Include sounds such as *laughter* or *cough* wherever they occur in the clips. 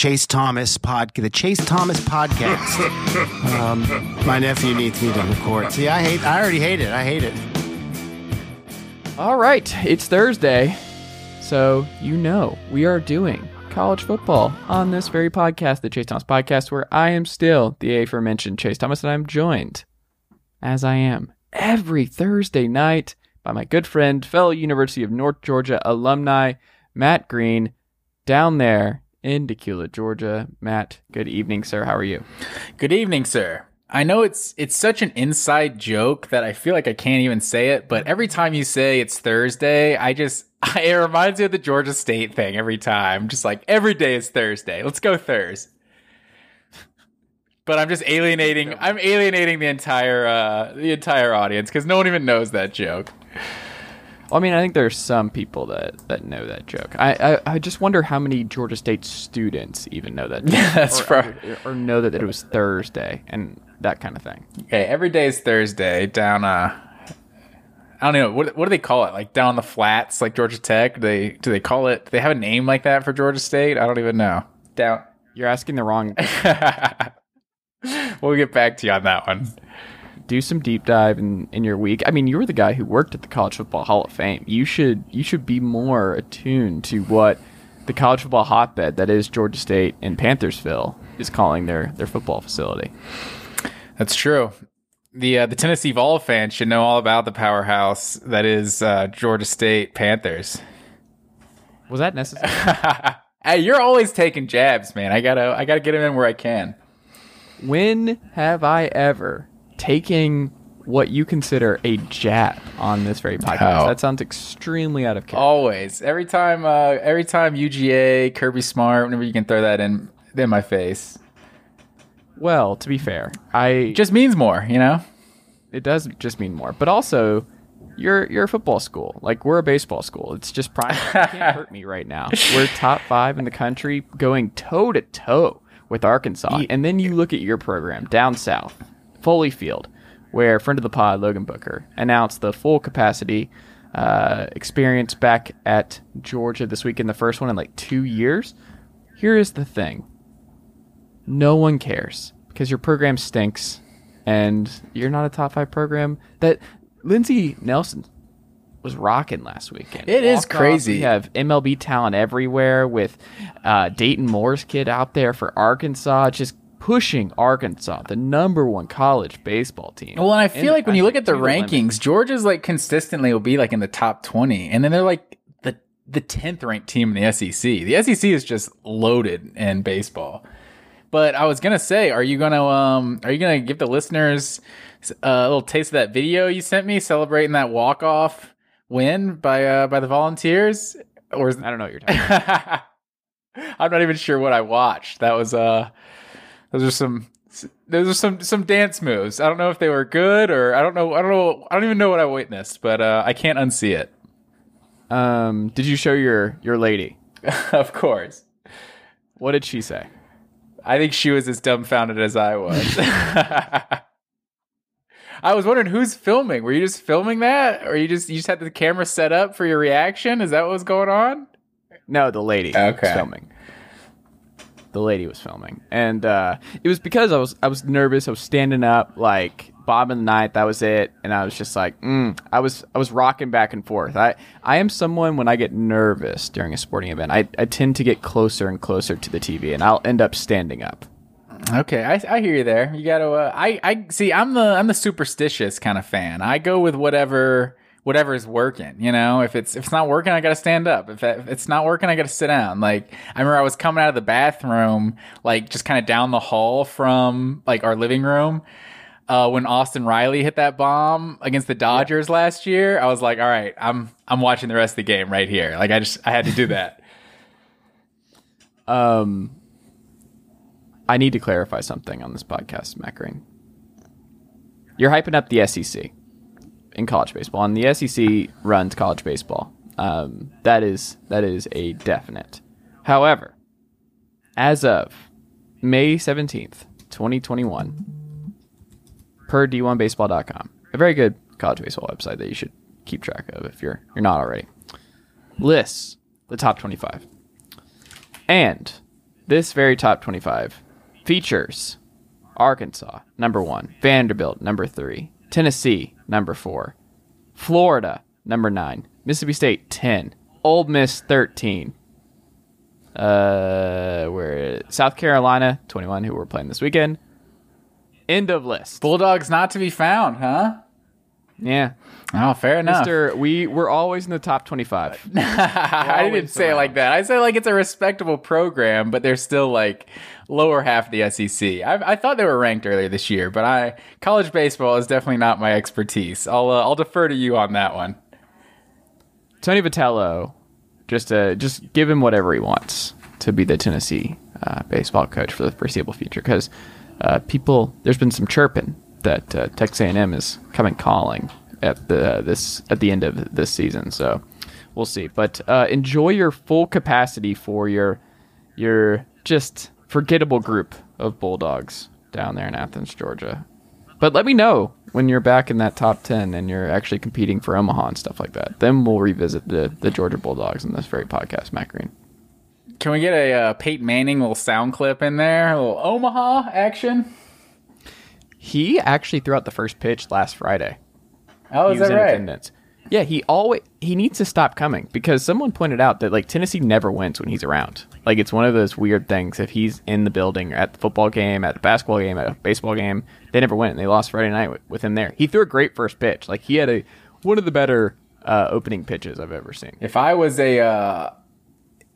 Chase Thomas pod, the Chase Thomas podcast. *laughs* um, my nephew needs me to record. See, I hate. I already hate it. I hate it. All right, it's Thursday, so you know we are doing college football on this very podcast, the Chase Thomas podcast, where I am still the aforementioned Chase Thomas, and I'm joined, as I am every Thursday night, by my good friend, fellow University of North Georgia alumni, Matt Green, down there in Dacula, Georgia. Matt, good evening, sir. How are you? Good evening, sir. I know it's it's such an inside joke that I feel like I can't even say it, but every time you say it's Thursday, I just *laughs* it reminds me of the Georgia State thing every time. Just like every day is Thursday. Let's go Thurs. But I'm just alienating. I'm alienating the entire uh, the entire audience because no one even knows that joke. Well, I mean, I think there's some people that, that know that joke. I, I, I just wonder how many Georgia State students even know that. *laughs* Joke, that's or, right. Or, or know that it was Thursday and that kind of thing. Okay, every day is Thursday down. Uh, I don't know what what do they call it? Like down the flats, like Georgia Tech. Do they do they call it? Do they have a name like that for Georgia State? I don't even know. Down. You're asking the wrong. *laughs* we'll get back to you on that one. Do some deep dive in, in your week. I mean, you were the guy who worked at the College Football Hall of Fame. You should you should be more attuned to what the college football hotbed that is Georgia State and Panthersville is calling their their football facility. That's true. The uh, the Tennessee Vol fans should know all about the powerhouse that is uh, Georgia State Panthers. Was that necessary? *laughs* hey, you're always taking jabs, man. I gotta I gotta get them in where I can. when have I ever taken what you consider a jab on this very podcast? Oh. That sounds extremely out of character. Always, every time, uh, every time UGA, Kirby Smart, whenever you can throw that in in my face, Well, to be fair, I it just means more, you know. it does just mean more, but also you're you're a football school. Like we're a baseball school. It's just prime. you can't *laughs* hurt me right now. We're top five in the country, going toe to toe with Arkansas. And then you look at your program down south, Foley Field, where friend of the pod Logan Booker announced the full capacity uh, experience back at Georgia this weekend, the first one in like two years. Here is the thing: no one cares because your program stinks and you're not a top five program. That Lindsey Nelson was rocking last weekend. It is Walk-off, crazy. We have MLB talent everywhere with uh, Dayton Moore's kid out there for Arkansas, just pushing Arkansas, the number one college baseball team. Well, and I feel like when you look at the rankings, Georgia's like consistently will be like in the top twenty, and then they're like the the tenth ranked team in the SEC. The SEC is just loaded in baseball. But I was gonna say, are you gonna um are you gonna give the listeners a little taste of that video you sent me celebrating that walk off win by uh by the Volunteers? Or is, I don't know what you're talking about. *laughs* I'm not even sure what I watched. That was uh those are some those are some some dance moves. I don't know if they were good or I don't know I don't know I don't even know what I witnessed, but uh I can't unsee it. Um, did you show your your lady? *laughs* of course. What did she say? I think she was as dumbfounded as I was. *laughs* I was wondering who's filming. Were you just filming that, or you just you just had the camera set up for your reaction? Is that what was going on? No, the lady Okay. filming. The lady was filming, and uh, it was because I was I was nervous. I was standing up, like Bob bobbing the night. That was it, and I was just like, mm, I was I was rocking back and forth. I I am someone when I get nervous during a sporting event, I I tend to get closer and closer to the TV, and I'll end up standing up. Okay, I, I hear you there. You got to. Uh, I I see. I'm the I'm the superstitious kind of fan. I go with whatever whatever is working. You know, if it's if it's not working, I got to stand up. If, if it's not working, I got to sit down. Like I remember, I was coming out of the bathroom, like just kind of down the hall from like our living room. Uh, when Austin Riley hit that bomb against the Dodgers last year, I was like, "All right, I'm I'm watching the rest of the game right here." Like I just I had to do that. *laughs* Um, I need to clarify something on this podcast, Mackering. You're hyping up the SEC in college baseball, and the SEC runs college baseball. Um, that is that is a definite. However, as of May seventeenth, twenty twenty one, per D1Baseball.com, a very good college baseball website that you should keep track of if you're you're not already, lists the top twenty five. And this very top 25 features Arkansas, number one, Vanderbilt, number three, Tennessee, number four, Florida, number nine, Mississippi State, 10, Ole Miss, 13. Uh, where South Carolina, 21, who we're playing this weekend. End of list. Bulldogs not to be found, huh? Yeah. Oh, fair enough. Mister, we, we're always in the top 25. *laughs* I didn't say it like that. I said like it's a respectable program, but they're still like lower half of the SEC. I, I thought they were ranked earlier this year, but I college baseball is definitely not my expertise. I'll uh, I'll defer to you on that one. Tony Vitello, just uh, just give him whatever he wants to be the Tennessee uh, baseball coach for the foreseeable future. Because uh, people, there's been some chirping that uh, Texas A&M is coming calling at the this at the end of this season. So we'll see. But uh, enjoy your full capacity for your your just forgettable group of Bulldogs down there in Athens, Georgia. But let me know when you're back in that top 10 and you're actually competing for Omaha and stuff like that. Then we'll revisit the, the Georgia Bulldogs in this very podcast, Matt Green. Can we get a uh, Peyton Manning little sound clip in there? A little Omaha action? He actually threw out the first pitch last Friday. Oh, he was that in right? attendance. Yeah, he always he needs to stop coming because someone pointed out that like Tennessee never wins when he's around. Like it's one of those weird things. If he's in the building, at the football game, at the basketball game, at a baseball game, they never win. They lost Friday night with, with him there. He threw a great first pitch. Like he had a one of the better uh, opening pitches I've ever seen. If I was a uh,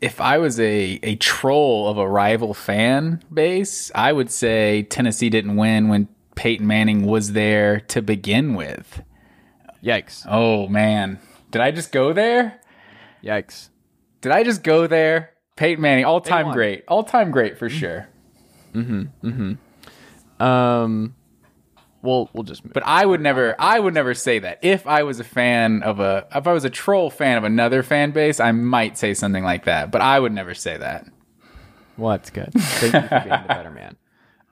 if I was a a troll of a rival fan base, I would say Tennessee didn't win when Peyton Manning was there to begin with. Yikes! Oh man, did I just go there? Yikes! Did I just go there? Peyton Manning, all time great, all time great for sure. Mm-hmm. Mm-hmm. Um, we'll we'll just move. But I would never, I would never say that. If I was a fan of a, if I was a troll fan of another fan base, I might say something like that. But I would never say that. Well, that's good. Thank you for being the better man.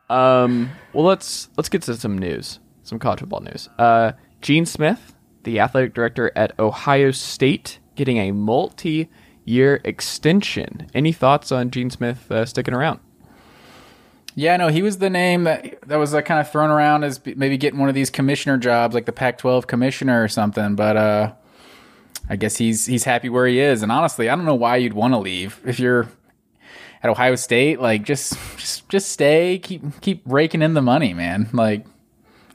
Um, well, let's let's get to some news, some college football news. Uh, Gene Smith, the athletic director at Ohio State, getting a multi-year extension. Any thoughts on Gene Smith uh, sticking around? Yeah, no, he was the name that that was uh, kind of thrown around as maybe getting one of these commissioner jobs, like the Pac-12 commissioner or something. But uh, I guess he's he's happy where he is. And honestly, I don't know why you'd want to leave if you're at Ohio State. Like, just just just stay, keep keep raking in the money, man. Like,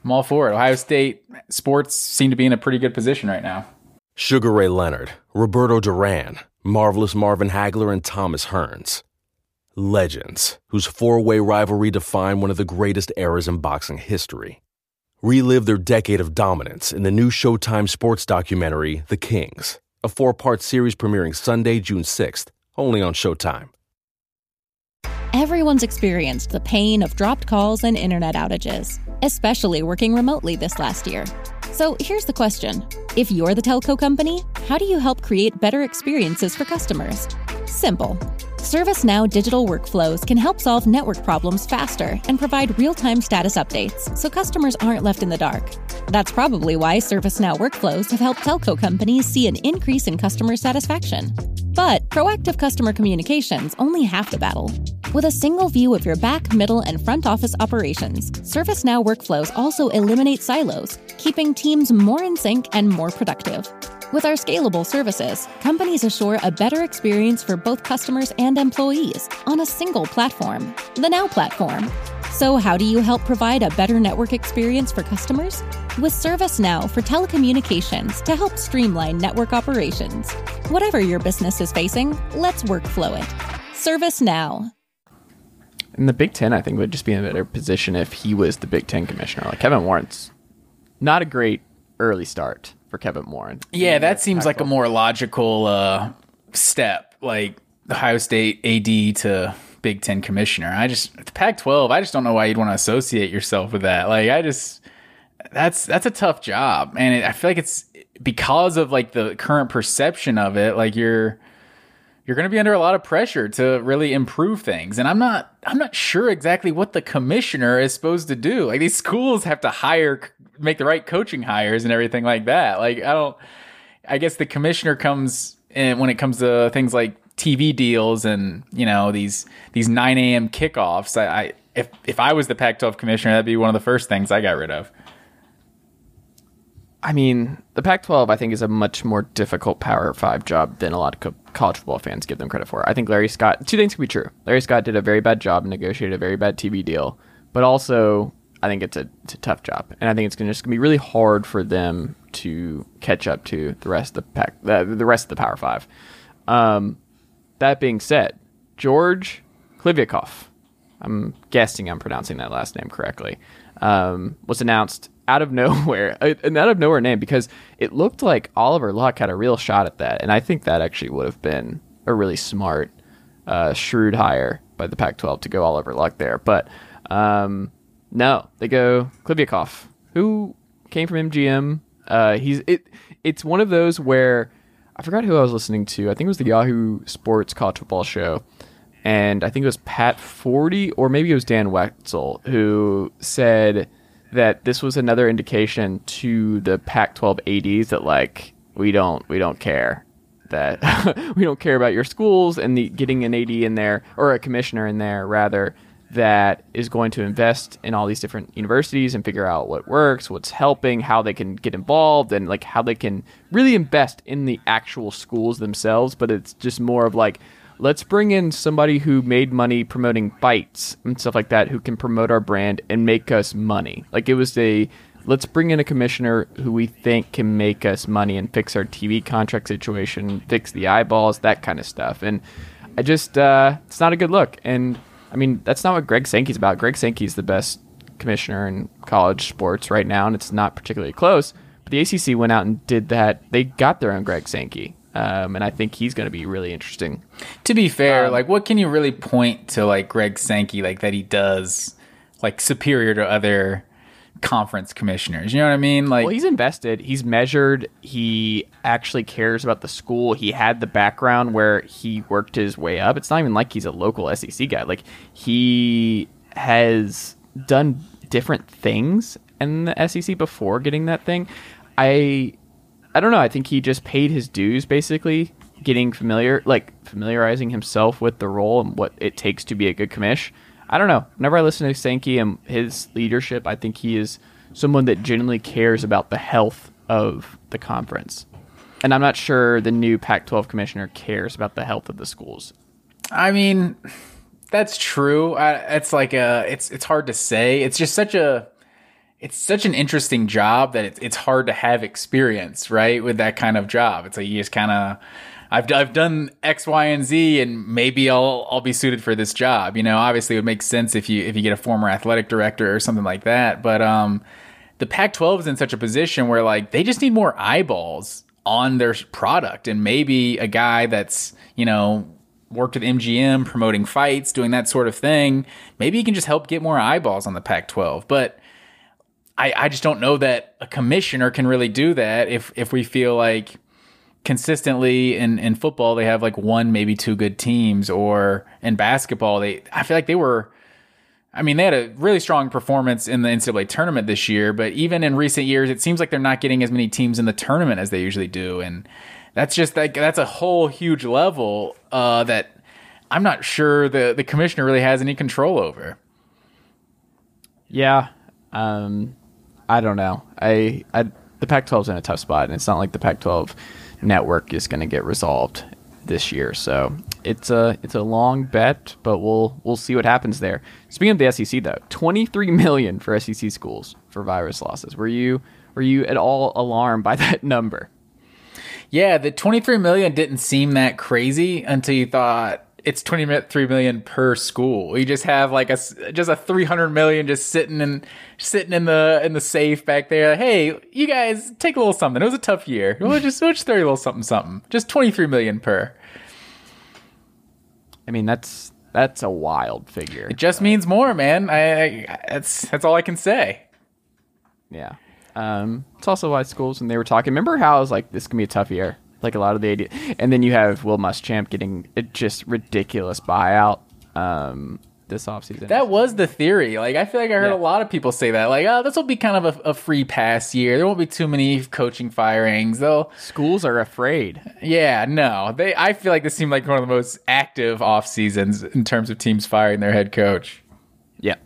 I'm all for it. Ohio State sports seem to be in a pretty good position right now. Sugar Ray Leonard, Roberto Duran, Marvelous Marvin Hagler, and Thomas Hearns. Legends, whose four way rivalry defined one of the greatest eras in boxing history. Relive their decade of dominance in the new Showtime sports documentary, The Kings, a four part series premiering Sunday, June 6th, only on Showtime. Everyone's experienced the pain of dropped calls and internet outages, especially working remotely this last year. So here's the question If you're the telco company, how do you help create better experiences for customers? Simple. ServiceNow digital workflows can help solve network problems faster and provide real time status updates so customers aren't left in the dark. That's probably why ServiceNow workflows have helped telco companies see an increase in customer satisfaction. But proactive customer communications only half the battle. With a single view of your back, middle, and front office operations, ServiceNow workflows also eliminate silos, keeping teams more in sync and more productive. With our scalable services, companies assure a better experience for both customers and employees on a single platform, the Now Platform. So, how do you help provide a better network experience for customers? With ServiceNow for telecommunications to help streamline network operations. Whatever your business is facing, let's workflow it. ServiceNow. In the Big Ten, I think would just be in a better position if he was the Big Ten commissioner. Like Kevin Warren's not a great early start for Kevin Warren. Yeah, that seems like a more logical uh, step. Like Ohio State AD to Big Ten commissioner. I just the Pac-12. I just don't know why you'd want to associate yourself with that. Like I just that's that's a tough job, and it, I feel like it's because of like the current perception of it. Like you're you're going to be under a lot of pressure to really improve things, and I'm not I'm not sure exactly what the commissioner is supposed to do. Like these schools have to hire, make the right coaching hires and everything like that. Like I don't. I guess the commissioner comes in when it comes to things like TV deals and you know these these 9 a.m. kickoffs. I, I if if I was the Pac-12 commissioner, that'd be one of the first things I got rid of. I mean, the Pac-12 I think is a much more difficult Power Five job than a lot of co- college football fans give them credit for. I think Larry Scott. Two things can be true. Larry Scott did a very bad job, and negotiated a very bad TV deal, but also I think it's a, it's a tough job, and I think it's gonna, just going to be really hard for them to catch up to the rest of the pack, the, the rest of the Power Five. Um, that being said, George Kliavkoff, I'm guessing I'm pronouncing that last name correctly, um, was announced out of *laughs* nowhere, an out of nowhere name because it looked like Oliver Luck had a real shot at that, and I think that actually would have been a really smart, uh, shrewd hire by the Pac-12 to go Oliver Luck there. But um, no, they go Kliavkoff, who came from MGM. Uh, he's it. It's one of those where I forgot who I was listening to. I think it was the Yahoo Sports college football show, and I think it was Pat Forde or maybe it was Dan Wetzel who said that this was another indication to the Pac-12 ads that like we don't we don't care that *laughs* we don't care about your schools and the getting an AD in there or a commissioner in there rather that is going to invest in all these different universities and figure out what works, what's helping, how they can get involved, and like how they can really invest in the actual schools themselves. But it's just more of like, let's bring in somebody who made money promoting bites and stuff like that, who can promote our brand and make us money. Like it was a let's bring in a commissioner who we think can make us money and fix our TV contract situation, fix the eyeballs, that kind of stuff. And I just, uh, it's not a good look. And I mean, that's not what Greg Sankey's about. Greg Sankey's the best commissioner in college sports right now, and it's not particularly close. But the ACC went out and did that. They got their own Greg Sankey. Um, and I think he's going to be really interesting. To be fair, um, like what can you really point to like Greg Sankey like that he does like superior to other conference commissioners. You know what I mean? Like, well, he's invested. He's measured. He actually cares about the school. He had the background where he worked his way up. It's not even like he's a local SEC guy. Like he has done different things in the SEC before getting that thing. I, I don't know. I think he just paid his dues basically, getting familiar, like familiarizing himself with the role and what it takes to be a good commish. I don't know. Whenever I listen to Sankey and his leadership, I think he is someone that genuinely cares about the health of the conference. And I'm not sure the new Pac 12 commissioner cares about the health of the schools. I mean, that's true. I, it's like a, it's it's hard to say. It's just such a, it's such an interesting job that it's it's hard to have experience, right, with that kind of job. It's like you just kind of I've I've done X, Y, and Z, and maybe I'll I'll be suited for this job. You know, obviously it would make sense if you if you get a former athletic director or something like that. But um, the Pac-12 is in such a position where like they just need more eyeballs on their product, and maybe a guy that's you know worked with MGM promoting fights, doing that sort of thing. Maybe he can just help get more eyeballs on the Pac-12, but. I, I just don't know that a commissioner can really do that if if we feel like consistently in, in football they have like one maybe two good teams or in basketball they I feel like they were I mean they had a really strong performance in the NCAA tournament this year but even in recent years it seems like they're not getting as many teams in the tournament as they usually do and that's just like that's a whole huge level uh, that I'm not sure the the commissioner really has any control over. Yeah. Um I don't know. I I the Pac-12's in a tough spot and it's not like the Pac-12 network is going to get resolved this year. So it's a it's a long bet, but we'll we'll see what happens there. Speaking of the SEC though, 23 million for SEC schools for virus losses. Were you were you at all alarmed by *laughs* that number? Yeah, the 23 million didn't seem that crazy until you thought it's 23 million per school. You just have like a just a 300 million just sitting in sitting in the in the safe back there. Hey, you guys take a little something. It was a tough year. We'll *laughs* just we'll just throw you a little something something. Just 23 million per. I mean, that's that's a wild figure. It just means more, man. I, I that's that's all I can say. Yeah. Um, it's also why schools when they were talking. Remember how I was like, this can be a tough year. Like a lot of the idea, and then you have Will Muschamp getting a just ridiculous buyout um, this offseason. That was the theory. Like I feel like I heard Yeah. a lot of people say that. Like, oh, this will be kind of a, a free pass year. There won't be too many coaching firings. They'll schools are afraid. Yeah, no. They I feel like this seemed like one of the most active off seasons in terms of teams firing their head coach. Yeah.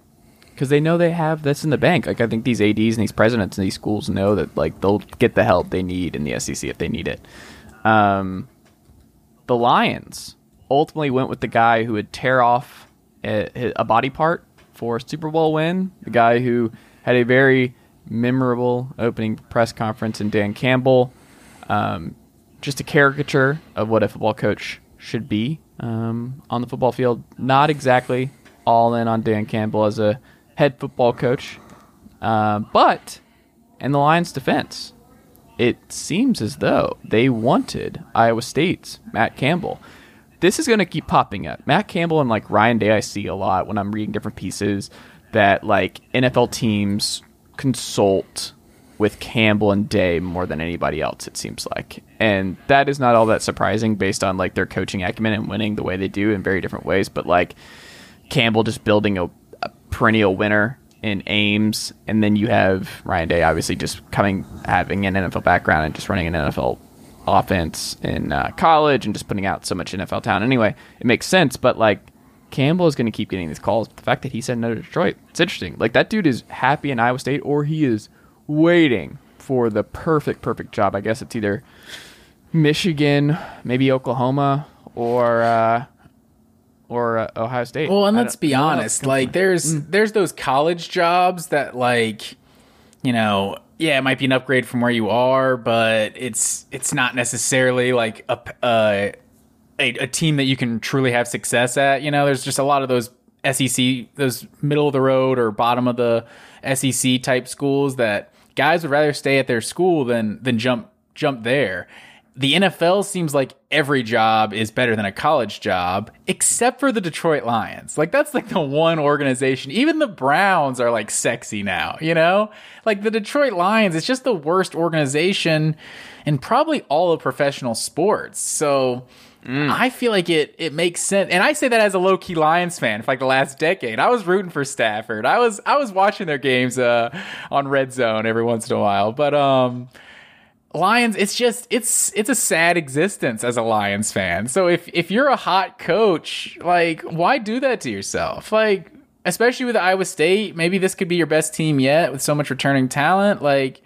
Because they know they have this in the bank. Like I think these ads and these presidents and these schools know that like they'll get the help they need in the SEC if they need it. Um, the Lions ultimately went with the guy who would tear off a, a body part for a Super Bowl win. The guy who had a very memorable opening press conference in Dan Campbell. Um, just a caricature of what a football coach should be um, on the football field. Not exactly all in on Dan Campbell as a head football coach, uh, but in the Lions' defense, it seems as though they wanted Iowa State's Matt Campbell. This is going to keep popping up. Matt Campbell and like Ryan Day, I see a lot when I'm reading different pieces that like NFL teams consult with Campbell and Day more than anybody else, it seems like. And that is not all that surprising based on like their coaching acumen and winning the way they do in very different ways. But like Campbell just building a, a perennial winner in Ames, and then you have Ryan Day obviously just coming having an NFL background and just running an NFL offense in uh, college and just putting out so much NFL talent. Anyway, it makes sense, but like Campbell is going to keep getting these calls. The fact that he said no to Detroit, it's interesting. Like that dude is happy in Iowa State, or he is waiting for the perfect, perfect job. I guess it's either Michigan, maybe Oklahoma, or uh, or uh, Ohio State. Well, and let's be I don't know. honest, like there's there's those college jobs that like you know, yeah, it might be an upgrade from where you are, but it's it's not necessarily like a uh, a, a team that you can truly have success at. You know, there's just a lot of those SEC, those middle of the road or bottom of the SEC type schools that guys would rather stay at their school than than jump jump there. The NFL seems like every job is better than a college job, except for the Detroit Lions. Like that's like the one organization. Even the Browns are like sexy now, you know? Like the Detroit Lions, it's just the worst organization in probably all of professional sports. So I feel like it it makes sense, and I say that as a low key Lions fan for like the last decade. I was rooting for Stafford. I was I was watching their games uh, on Red Zone every once in a while, but um. Lions, it's just it's it's a sad existence as a Lions fan. So if if you're a hot coach, like why do that to yourself? Like especially with Iowa State, maybe this could be your best team yet with so much returning talent. Like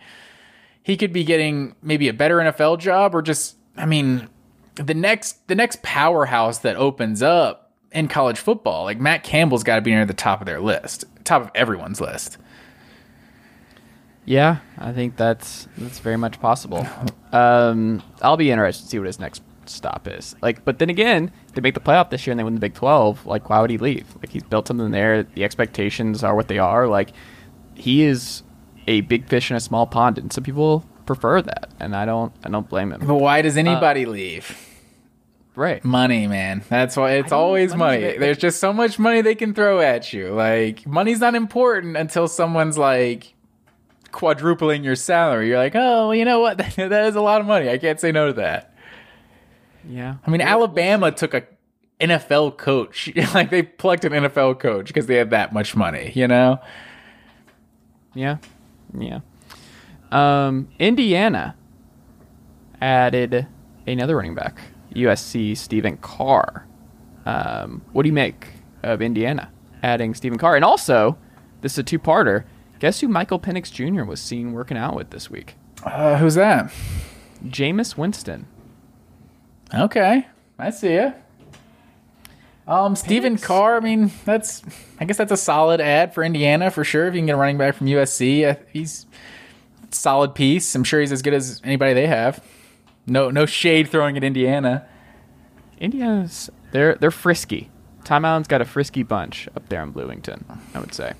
he could be getting maybe a better NFL job or just I mean the next the next powerhouse that opens up in college football. Like Matt Campbell's got to be near the top of their list, top of everyone's list. Yeah, I think that's that's very much possible. Um, I'll be interested to see what his next stop is. Like, but then again, they make the playoff this year and they win the Big Twelve. Like, why would he leave? Like, he's built something there. The expectations are what they are. Like, he is a big fish in a small pond, and some people prefer that, and I don't. I don't blame him. But why does anybody leave? Right. Money, man. That's why it's always money's money. There's just so much money they can throw at you. Like money's not important until someone's like quadrupling your salary. You're like, oh, well, you know what? *laughs* that is a lot of money. I can't say no to that. Yeah. I mean, Alabama took a NFL coach. *laughs* like they plucked an NFL coach because they had that much money. You know? Yeah. Yeah. Um, Indiana added another running back, USC Stephen Carr. Um, what do you make of Indiana adding Stephen Carr? And also, this is a two parter. Guess who Michael Penix Jr. was seen working out with this week? Uh, who's that? Jameis Winston. Okay, I see ya. Um, Stephen Carr. I mean, that's. I guess that's a solid ad for Indiana for sure. If you can get a running back from USC, uh, he's a solid piece. I'm sure he's as good as anybody they have. No, no shade throwing at Indiana. Indiana's they're they're frisky. Tom Allen's got a frisky bunch up there in Bloomington. I would say.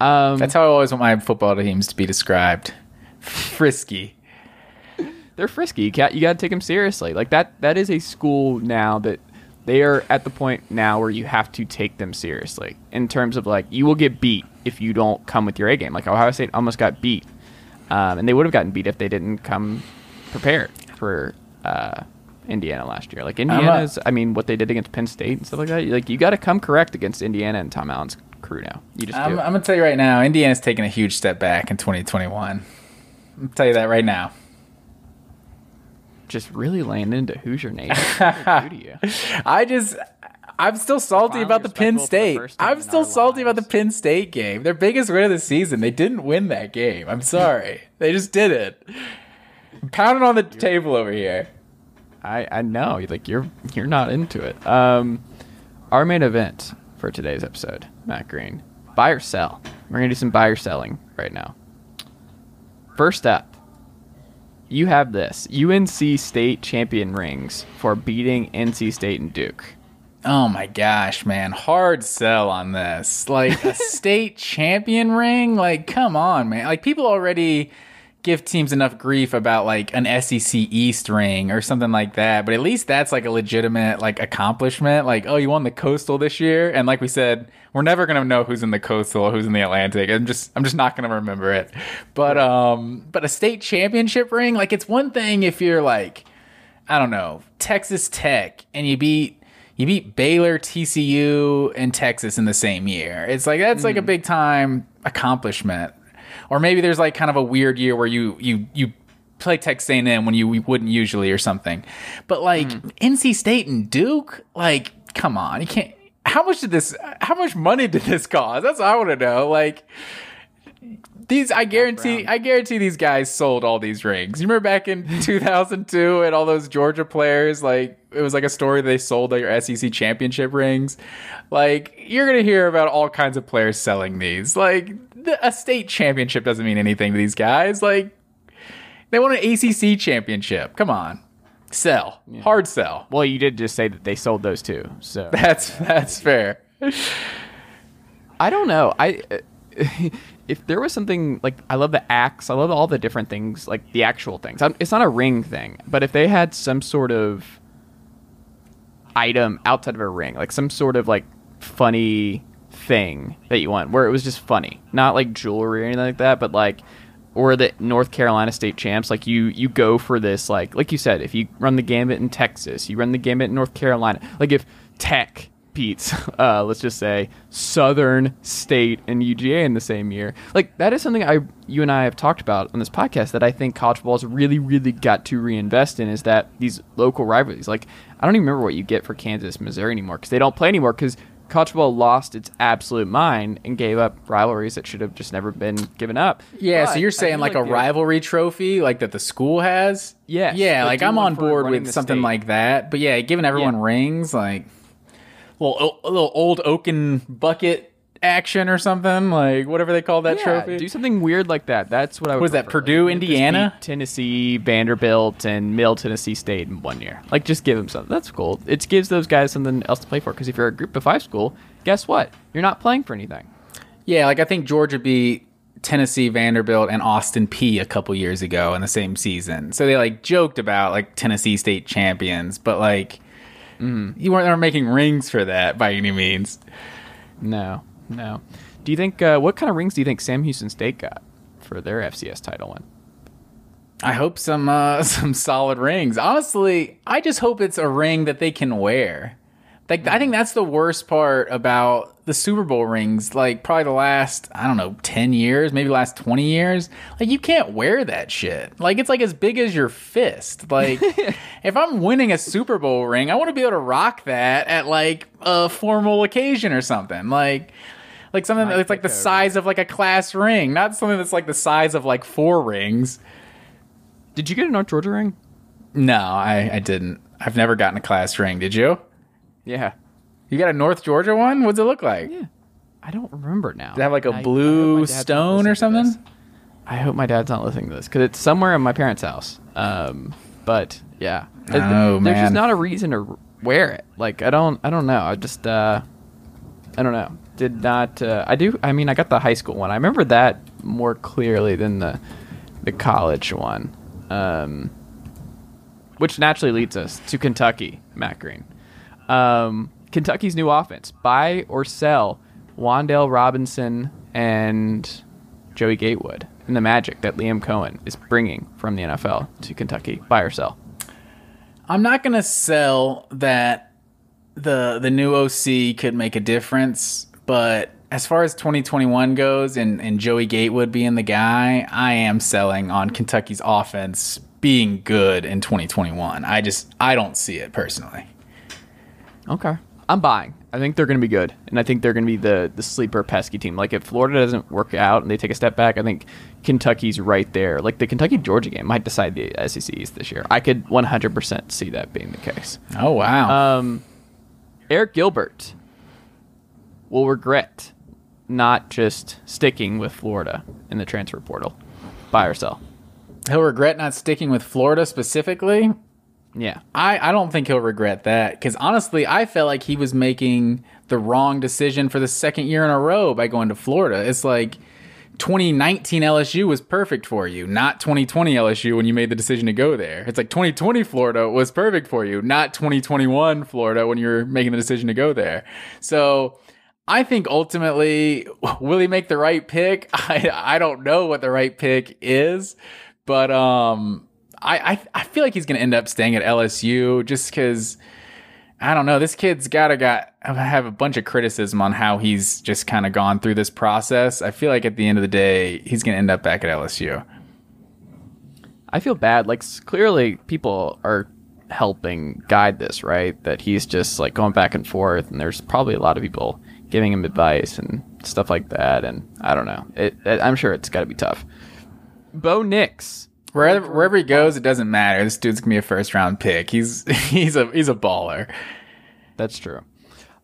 Um, That's how I always want my football teams to be described. Frisky. they're frisky. You got you got to take them seriously. Like that that is a school now that They are at the point now where you have to take them seriously in terms of like you will get beat if you don't come with your A game. Like Ohio State almost got beat, um, and they would have gotten beat if they didn't come prepared for uh, Indiana last year. Like Indiana's, I mean, what they did against Penn State and stuff like that. Like you got to come correct against Indiana and Tom Allen's crew now. You just I'm. I'm gonna tell you right now, Indiana's taking a huge step back in 2021. I'll tell you that right now. just really laying into Hoosier Nation. *laughs* What do they do to you? I just, I'm still salty about the Penn respectable for the State. I'm still our salty about the. Penn State game. Their biggest win of the season. They didn't win that game. I'm sorry. *laughs* they just did it. Pounding on the table over here. I I know like you're you're not into it. Um, our main event for today's episode, Matt Green, buy or sell. We're gonna do some buy or selling right now. First up, you have this UNC State champion rings for beating NC State and Duke. Oh my gosh, man. Hard sell on this. Like a *laughs* state champion ring? Like, come on, man. Like, people already give teams enough grief about like an SEC East ring or something like that. But at least that's like a legitimate like accomplishment. Like, oh, you won the coastal this year. And like we said, we're never gonna know who's in the coastal or who's in the Atlantic. I'm just I'm just not gonna remember it. But um but a state championship ring, like it's one thing if you're like I don't know, Texas Tech, and you beat you beat Baylor, TCU, and Texas in the same year. It's like that's like a big time accomplishment. Or maybe there's like kind of a weird year where you you you play Texas A&M when you wouldn't usually or something. But like mm-hmm. NC State and Duke, like come on, you can't. How much did this? How much money did this cost? That's what I want to know. Like these, I guarantee, I guarantee these guys sold all these rings. You remember back in *laughs* 2002 and all those Georgia players, like it was like a story they sold their SEC championship rings. Like you're gonna hear about all kinds of players selling these. Like the, a state championship doesn't mean anything to these guys. Like they won an ACC championship. Come on, sell, hard sell. Well, you did just say that they sold those too, so That's that's fair. I don't know. I *laughs* if there was something like I love the axe, I love all the different things, like the actual things. I'm, it's not a ring thing, but if they had some sort of item outside of a ring, like some sort of like funny thing that you want, where it was just funny, not like jewelry or anything like that, but like or the North Carolina state champs, like you you go for this like like you said, if you run the gambit in Texas, you run the gambit in North Carolina. Like if Tech *laughs* uh, let's just say Southern State and UGA in the same year. Like that is something I you and I have talked about on this podcast that I think college football has really really got to reinvest in is that these local rivalries. Like I don't even remember what you get for Kansas Missouri anymore because they don't play anymore because college football lost its absolute mind and gave up rivalries that should have just never been given up. Yeah, so you're saying feel like, a rivalry trophy, like that the school has? Yes, Yeah, but like I'm on board with something state. like that. But yeah, giving everyone Yeah. rings, like little a little old oaken bucket action or something, like whatever they call that Yeah, trophy. do something weird like that. That's what I would. What is that. Purdue, Like, Indiana? Tennessee, Vanderbilt, and Middle Tennessee State in one year. Like, just give them something. That's cool. It gives those guys something else to play for. Because if you're a Group of Five school, guess what? You're not playing for anything. yeah, like I think Georgia beat Tennessee, Vanderbilt, and Austin Peay a couple years ago in the same season. So they like joked about like Tennessee state champions, but like Mm-hmm. you weren't making rings for that by any means. No, no. Do you think uh, what kind of rings do you think Sam Houston State got for their FCS title win? I hope some uh, *laughs* some solid rings. Honestly, I just hope it's a ring that they can wear. Like I think that's the worst part about the Super Bowl rings. Like probably the last I don't know ten years, maybe last twenty years. Like you can't wear that shit. Like it's like as big as your fist. Like *laughs* if I'm winning a Super Bowl ring, I want to be able to rock that at like a formal occasion or something. Like like something that's like the size of like a class ring, not something that's like the size of like four rings. Did you get an North Georgia ring? No, I, I didn't. I've never gotten a class ring. Did you? Yeah. You got a North Georgia one? What's it look like? Yeah. I don't remember now. Does it have like a I- I hope blue my dad's not stone or listening to this. something? I hope my dad's not listening to this because it's somewhere in my parents' house. Um, but yeah, Th- Oh, there's man. just not a reason to wear it. Like I don't, I don't know. I just, uh, I don't know. Did not. Uh, I do. I mean, I got the high school one. I remember that more clearly than the the college one. Um, which naturally leads us to Kentucky, Matt Green. Um, Kentucky's new offense: buy or sell Wan'Dale Robinson and Joey Gatewood and the magic that Liam Coen is bringing from the NFL to Kentucky. Buy or sell? I'm not gonna sell that the the new OC could make a difference, but as far as 2021 goes and, and Joey Gatewood being the guy, I am selling on Kentucky's offense being good in 2021. I just I don't see it personally. Okay. I'm buying. I think they're going to be good, and I think they're going to be the the sleeper pesky team. Like if Florida doesn't work out and they take a step back, I think Kentucky's right there. Like the Kentucky Georgia game might decide the SEC East this year. I could 100% see that being the case. Oh wow. Um, Arik Gilbert will regret not just sticking with Florida in the transfer portal. Buy or sell? He'll regret not sticking with Florida specifically. Yeah. I, I don't think he'll regret that because honestly, I felt like he was making the wrong decision for the second year in a row by going to Florida. It's like 2019 LSU was perfect for you, not 2020 LSU when you made the decision to go there. It's like 2020 Florida was perfect for you, not 2021 Florida when you're making the decision to go there. So I think ultimately, will he make the right pick? *laughs* I, I don't know what the right pick is, but um, I, I, I feel like he's going to end up staying at LSU just because I don't know. This kid's got to got have a bunch of criticism on how he's just kind of gone through this process. I feel like at the end of the day, he's going to end up back at LSU. I feel bad. Like clearly, people are helping guide this, right? That he's just like going back and forth, and there's probably a lot of people giving him advice and stuff like that. And I don't know. It, it, I'm sure it's got to be tough. Bo Nix. Wherever wherever he goes, it doesn't matter. This dude's gonna be a first round pick. He's *laughs* he's a he's a baller. That's true.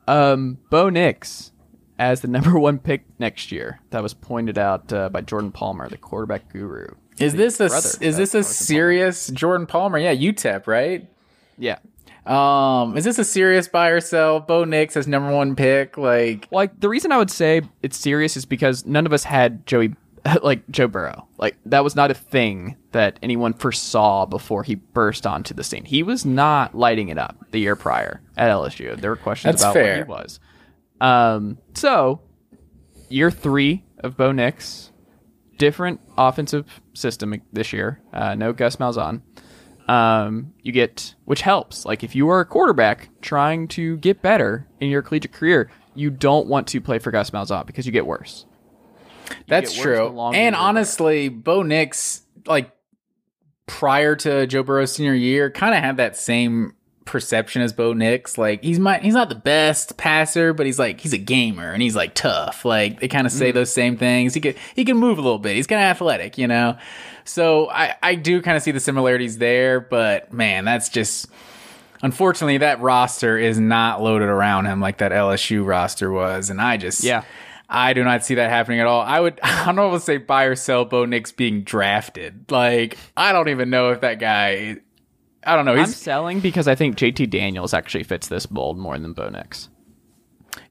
Um, Bo Nix as the *laughs* number one pick next year. That was pointed out uh, by Jordan Palmer, the quarterback guru. Is this a brother is this a Jordan serious Jordan Palmer? Yeah, UTEP, right? Yeah. Um, is this a serious buy or sell? Bo Nix as number one pick, like Like the reason I would say it's serious is because none of us had Joey *laughs* like Joe Burrow. Like that was not a thing that anyone foresaw before he burst onto the scene. He was not lighting it up the year prior at LSU. There were questions That's about fair. what he was. Um, so year three of Bo Nix, different offensive system this year. Uh, no Gus Malzahn. Um, you get which helps. Like if you are a quarterback trying to get better in your collegiate career, you don't want to play for Gus Malzahn because you get worse. That's get worse the true. And you're there. honestly, Bo Nix, like prior to Joe Burrow's senior year, kind of had that same perception as Bo Nix. Like he's my he's not the best passer, but he's like he's a gamer and he's like tough. Like they kind of say mm-hmm. those same things. He could he can move a little bit. He's kind of athletic, you know. So I I do kind of see the similarities there, but man, that's just. Unfortunately, that roster is not loaded around him like that LSU roster was, and I just Yeah. I do not see that happening at all. I would, *laughs* I don't know if to say buy or sell Bo Nix being drafted. Like, I don't even know if that guy, I don't know. I'm selling because I think JT Daniels actually fits this mold more than Bo Nix.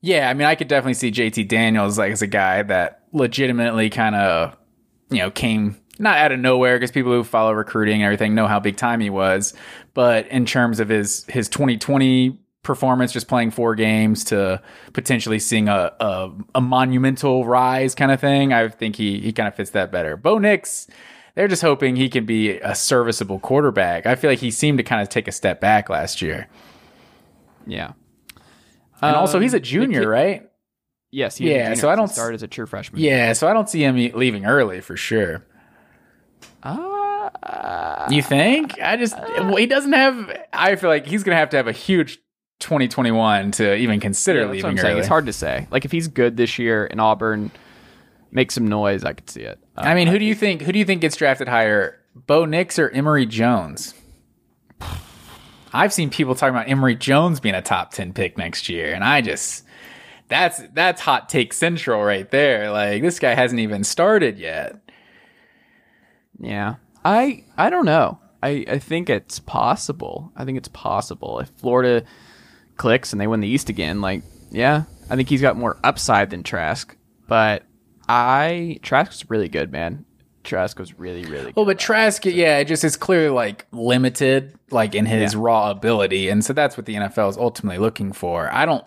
yeah, I mean, I could definitely see JT Daniels like as a guy that legitimately kind of, you know, came not out of nowhere because people who follow recruiting and everything know how big time he was. But in terms of his, his 2020 performance, just playing four games to potentially seeing a, a, a monumental rise kind of thing, I think he, he kind of fits that better. Bo Nix, they're just hoping he can be a serviceable quarterback. I feel like he seemed to kind of take a step back last year. Yeah. And also, Um, he's a junior, kid- right? Yes. He was a Yeah, so I don't start as a true freshman. Yeah, so I don't see him leaving early for sure. Uh, You think? I just well, he doesn't have. I feel like he's gonna have to have a huge 2021 to even consider yeah, leaving I'm saying. It's hard to say. Like if he's good this year in Auburn, make some noise, I could see it. Uh, I mean, who do you think? Who do you think gets drafted higher, Bo Nix or Emory Jones? I've seen people talking about Emory Jones being a top 10 pick next year, and I just that's that's hot take central right there. Like this guy hasn't even started yet. Yeah. I I don't know. I, I think it's possible. I think it's possible. If Florida clicks and they win the East again, like, yeah, I think he's got more upside than Trask. But I Trask's really good, man. Trask was really, really good. Well, but Trask, yeah, it just is clearly like limited, like in his Yeah. raw ability, and so that's what the NFL is ultimately looking for. I don't.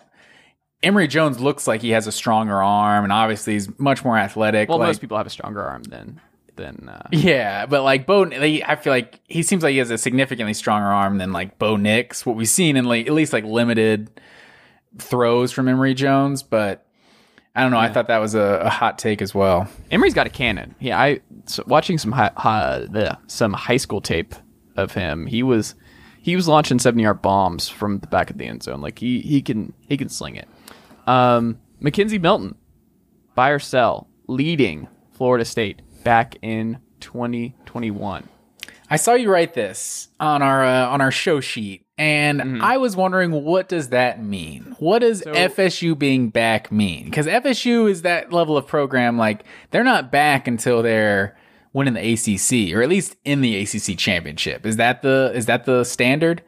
Emory Jones looks like he has a stronger arm, and obviously he's much more athletic. well, like, most people have a stronger arm than than. Uh, Yeah, but like Bo, they, I feel like he seems like he has a significantly stronger arm than like Bo Nix. What we've seen in like at least like limited throws from Emory Jones, but I don't know. I thought that was a, a hot take as well. Emory's got a cannon. Yeah, I so watching some high, high, the, some high school tape of him. He was he was launching seventy yard bombs from the back of the end zone. Like he he can he can sling it. Um, McKenzie Milton, buy or sell, leading Florida State back in twenty twenty one. I saw you write this on our uh, on our show sheet, and I was wondering what does that mean? What does FSU being back mean? Because FSU is that level of program like they're not back until they're winning the ACC or at least in the ACC championship. Is that the is that the standard?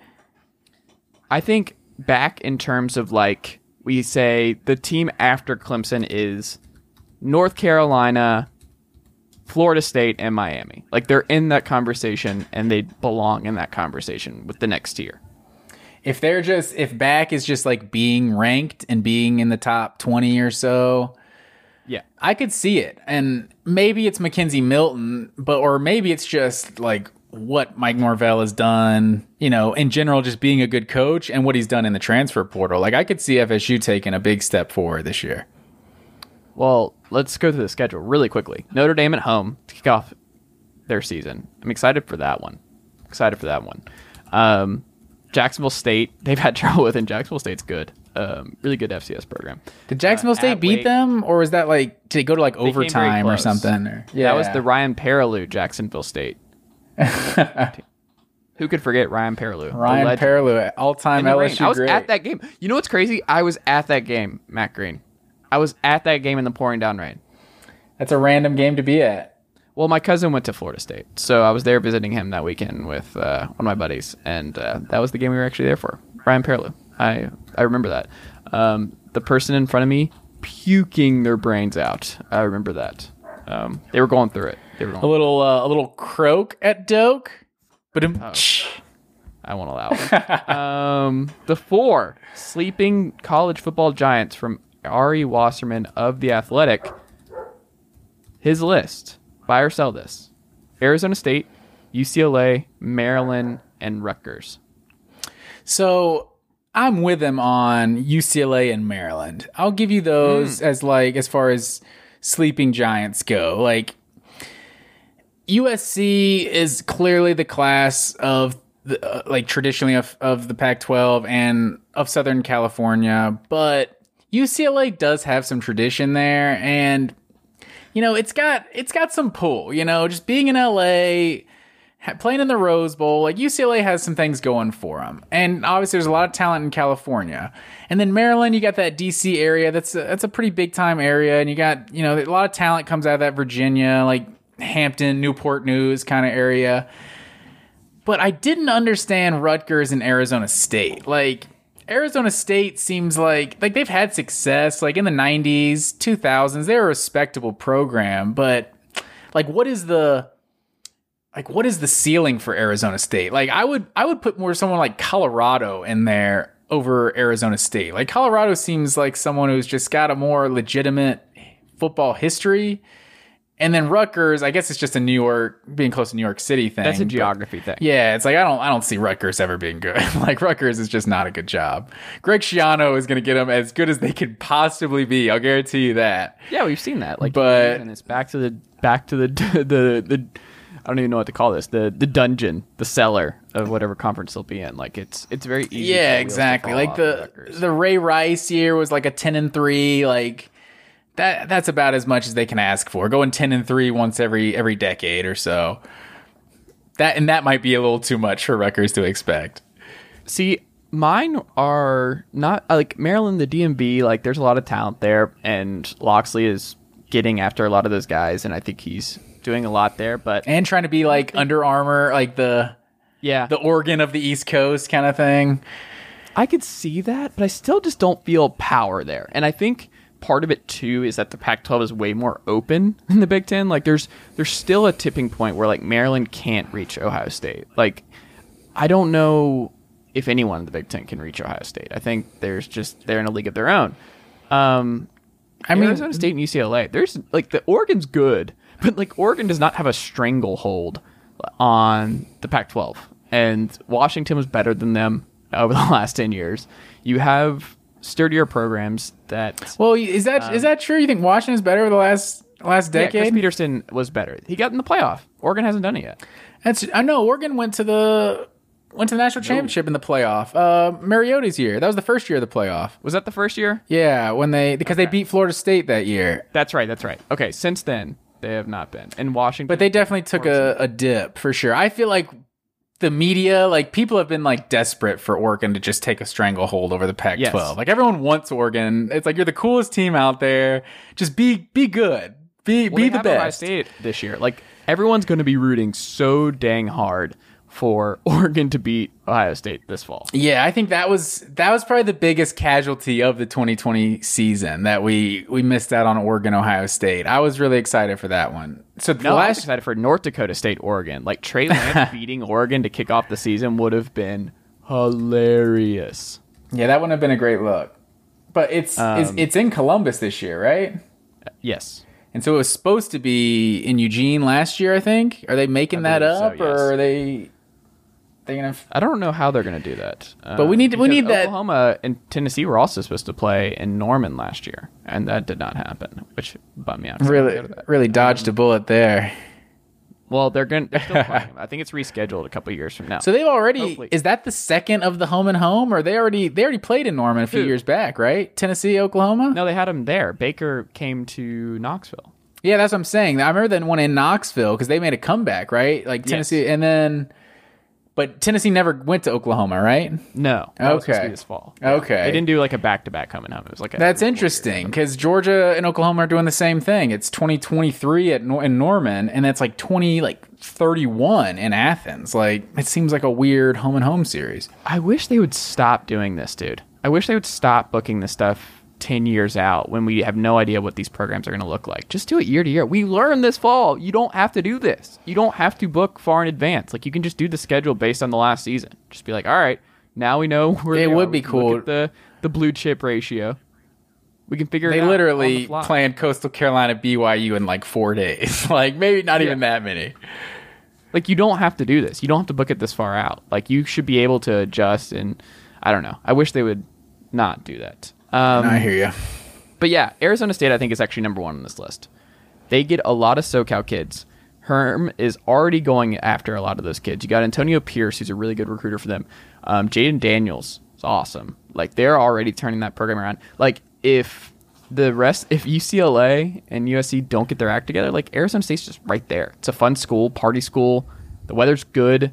I think back in terms of like we say the team after Clemson is North Carolina, Florida State, and Miami. Like they're in that conversation and they belong in that conversation with the next tier. If they're just if back is just like being ranked and being in the top twenty or so, Yeah. I could see it. And maybe it's McKenzie Milton, but or maybe it's just like what Mike Norvell has done, you know, in general, just being a good coach and what he's done in the transfer portal. Like I could see FSU taking a big step forward this year. Well, let's go through the schedule really quickly. Notre Dame at home to kick off their season. I'm excited for that one. Excited for that one. Um, Jacksonville State, *laughs* they've had trouble with, and Jacksonville State's good. Um, really good FCS program. Did Jacksonville Uh, State beat Wake- them, or was that like did they go to like overtime or something? Or, That was the Ryan Perrilloux Jacksonville State. *laughs* Who could forget Ryan the Ryan. Perrilloux, all time. LSU I was great. at that game. You know what's crazy? I was at that game, Matt Green. I was at that game in the pouring down rain. That's a random game to be at. Well, my cousin went to Florida State, so I was there visiting him that weekend with uh, one of my buddies, and uh, that was the game we were actually there for. Ryan Perrilloux. I I remember that. Um, the person in front of me puking their brains out. I remember that. Um, they were going through it. They were going. A little uh, a little croak at Doak, but Oh. I won't allow it. *laughs* um, the four sleeping college football giants from Ari Wasserman of the Athletic. His list: buy or sell this. Arizona State, UCLA, Maryland, and Rutgers. So I'm with him on UCLA and Maryland. I'll give you those as like as far as sleeping giants go. Like USC is clearly the class of the, uh, like traditionally of, of the Pac-12 and of Southern California, but UCLA does have some tradition there and you know, it's got it's got some pull, you know, just being in LA playing in the Rose Bowl, like UCLA has some things going for them, and obviously there's a lot of talent in California, and then Maryland, you got that DC area. That's a, that's a pretty big time area, and you got you know a lot of talent comes out of that Virginia, like Hampton, Newport News kind of area. But I didn't understand Rutgers and Arizona State, like. Arizona State seems like like they've had success like in the 90s, 2000s. They're a respectable program, but like what is the like what is the ceiling for Arizona State? Like I would I would put more someone like Colorado in there over Arizona State. Like Colorado seems like someone who's just got a more legitimate football history. And then Rutgers, I guess it's just a New York being close to New York City thing. That's a geography thing. yeah, it's like I don't I don't see Rutgers ever being good. *laughs* like Rutgers is just not a good job. Greg Schiano is going to get them as good as they could possibly be. I'll guarantee you that. Yeah, we've seen that. Like, But- and it's back to the back to the *laughs* the the. I don't even know what to call this. The the dungeon, the cellar of whatever conference they'll be in. Like it's it's very easy. Yeah, the wheels to exactly. Like the the Ray Rice year was like a ten and three. Like that that's about as much as they can ask for. Going ten and three once every every decade or so. That and that might be a little too much for Rutgers to expect. See, mine are not uh, like Maryland, the DMV. Like, there's a lot of talent there, and Locksley is getting after a lot of those guys, and I think he's doing a lot there. But And trying to be like Under Armour, like the yeah, the Oregon of the East Coast kind of thing. I could see that, but I still just don't feel power there. And I think part of it too is that the Pac-12 is way more open *laughs* than the Big Ten. Like there's there's still a tipping point where like Maryland can't reach Ohio State. Like I don't know if anyone in the Big Ten can reach Ohio State. I think there's just they're in a league of their own. Um, I mean, Arizona State and UCLA. There's like the Oregon's good, *laughs* but like Oregon does not have a stranglehold on the Pac-12, and Washington was better than them over *laughs* the last ten years. You have sturdier programs that. well, is that is that true? You think Washington's better over the last last Yeah, Chris decade? Petersen was better. He got in the playoff. Oregon hasn't done it yet. That's I know Oregon went to the went to the national championship in the playoff. Uh, Mariota's year. That was the first year of the playoff. Was that the first year? Yeah, when they because they beat Florida State that year. That's right. That's right. Okay. Since then, they have not been. in Washington, But they definitely took a, a dip for sure. I feel like the media, like people have been like desperate for Oregon to just take a stranglehold over the Pac-12. Yes. Like everyone wants Oregon. It's like you're the coolest team out there. Just be be good. Be Well, be the Ohio best. State this year. Like everyone's going to be rooting so dang hard for *laughs* Oregon to beat Ohio State this fall. Yeah, I think that was that was probably the biggest casualty of the 2020 season that we we missed out on Oregon Ohio State. I was really excited for that one. So the No, last excited for North Dakota State, Oregon. Like Trey *laughs* Lance beating Oregon to kick off the season would have been hilarious. yeah, that wouldn't have been a great look. But it's it's, Um, it's in Columbus this year, right? Yes. And so it was supposed to be in Eugene last year, I think. Are they making that believe so, up, yes. or are they? Gonna? I don't know how they're going to do that. Uh, But we need- we need that- Oklahoma and Tennessee were also supposed to play in Norman last year, and that did not happen, which bummed me out. Really, to really dodged a bullet there. Well, they're going. *laughs* Playing. I think it's rescheduled a couple years from now. So they've already. Hopefully. Is that the second of the home and home, or they already they already played in Norman a few Who? years back, right? Tennessee, Oklahoma. no, they had them there. Baker came to Knoxville. Yeah, that's what I'm saying. I remember that one in Knoxville because they made a comeback, right? Like Tennessee, and then, but Tennessee never went to Oklahoma, right? No, that was supposed to Okay. this fall. Okay. they didn't do like a back to back coming home. It was like a That's three, four years. interesting because Georgia and Oklahoma are doing the same thing. It's 2023 at Nor- in Norman, and that's like 20 like 31 in Athens. Like it seems like a weird home and home series. I wish they would stop doing this, dude. I wish they would stop booking this stuff 10 years out when we have no idea what these programs are going to look like. Just do it year to year. We learned this fall. You don't have to do this. You don't have to book far in advance. Like you can just do the schedule based on the last season. Just be like, "All right, now we know *laughs* where It they would are. be We can look cool. the the blue chip ratio. We can figure They it out. on the literally planned Coastal Carolina BYU in like four days. *laughs* like maybe not even that many. like you don't have to do this. You don't have to book it this far out. Like you should be able to adjust and I don't know. I wish they would not do that. Um, I hear you. But yeah, Arizona State I think is actually number one on this list. They get a lot of SoCal kids. Herm is already going after a lot of those kids. You got Antonio Pierce, who's a really good recruiter for them. Um, Jayden Daniels is awesome. Like they're already turning that program around. Like if the rest, if UCLA and USC don't get their act together, like Arizona State's just right there. It's a fun school, party school. The weather's good.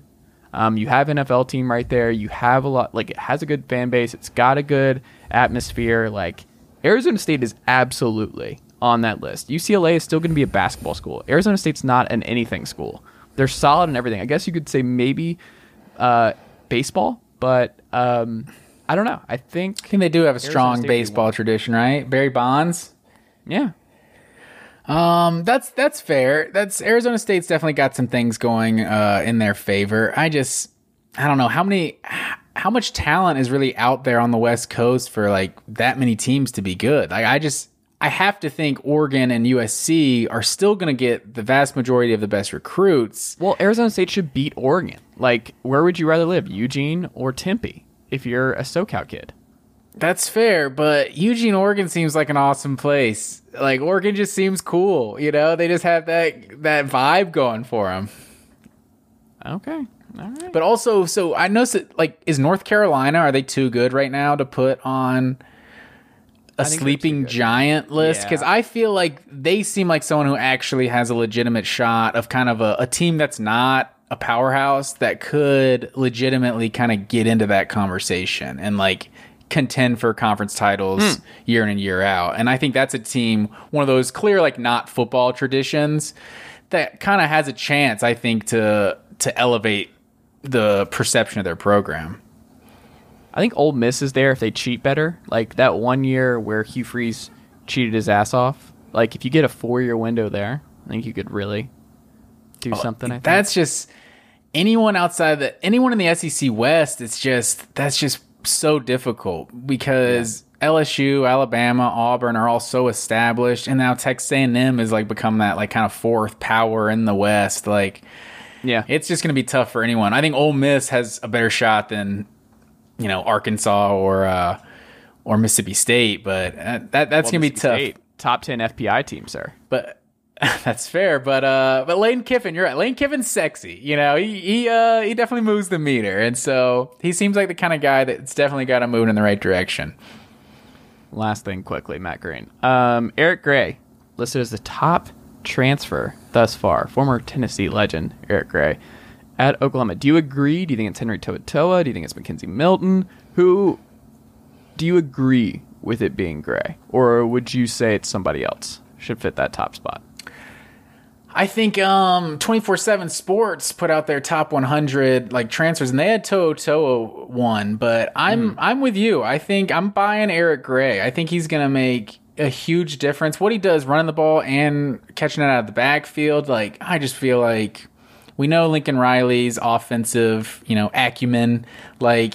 Um, you have an NFL team right there. You have a lot, like it has a good fan base. It's got a good atmosphere. Like Arizona State is absolutely on that list. UCLA is still going to be a basketball school. Arizona State's not an anything school. They're solid in everything. I guess you could say maybe uh, baseball, but um, I don't know. I think I think they do have a strong State baseball tradition, right? Barry Bonds. yeah. Um, that's that's fair. That's Arizona State's definitely got some things going uh, in their favor. I just I don't know how many how much talent is really out there on the West Coast for like that many teams to be good. Like I just I have to think Oregon and USC are still going to get the vast majority of the best recruits. Well, Arizona State should beat Oregon. Like, where would you rather live, Eugene or Tempe? If you're a SoCal kid, That's fair, but Eugene, Oregon seems like an awesome place. Like Oregon just seems cool, you know. They just have that that vibe going for them. okay, right. But also, so I noticed that, like, is North Carolina, are they too good right now to put on a sleeping giant list? Because Yeah. I feel like they seem like someone who actually has a legitimate shot of kind of a, a team that's not a powerhouse that could legitimately kind of get into that conversation and, like, contend for conference titles year in and year out. And I think that's a team, one of those clear, like, not football traditions that kind of has a chance, I think, to to elevate the perception of their program. I think Ole Miss is there if they cheat better. Like that one year where Hugh Freeze cheated his ass off. Like if you get a four year window there, I think you could really do Oh, something. I think. That's just anyone outside the anyone in the SEC West. It's just that's just so difficult because LSU, Alabama, Auburn are all so established, and now Texas A&M is like become that like kind of fourth power in the West. Like yeah. it's just going to be tough for anyone. I think Ole Miss has a better shot than you know Arkansas or uh, or Mississippi State, but uh, that that's Well, going to be tough. State, top ten FPI team, sir. But *laughs* that's fair. But uh, but Lane Kiffin, you're right. Lane Kiffin's sexy. You know, he he uh he definitely moves the meter, and so he seems like the kind of guy that's definitely got to move in the right direction. Last thing quickly, Matt Green. Um, Eric Gray, listed as the top transfer thus far. Former Tennessee legend, Eric Gray, at Oklahoma. Do you agree? Do you think it's Henry Toa Do you think it's McKenzie Milton? Who do you agree with it being Gray? Or would you say it's somebody else? Should fit that top spot. I think um 24/7 Sports put out their top 100 like transfers and they had To'oTo'o one, but I'm I'm with you. I think I'm buying Eric Gray. I think he's going to make a huge difference. What he does running the ball and catching it out of the backfield, like I just feel like we know Lincoln Riley's offensive, you know, acumen, like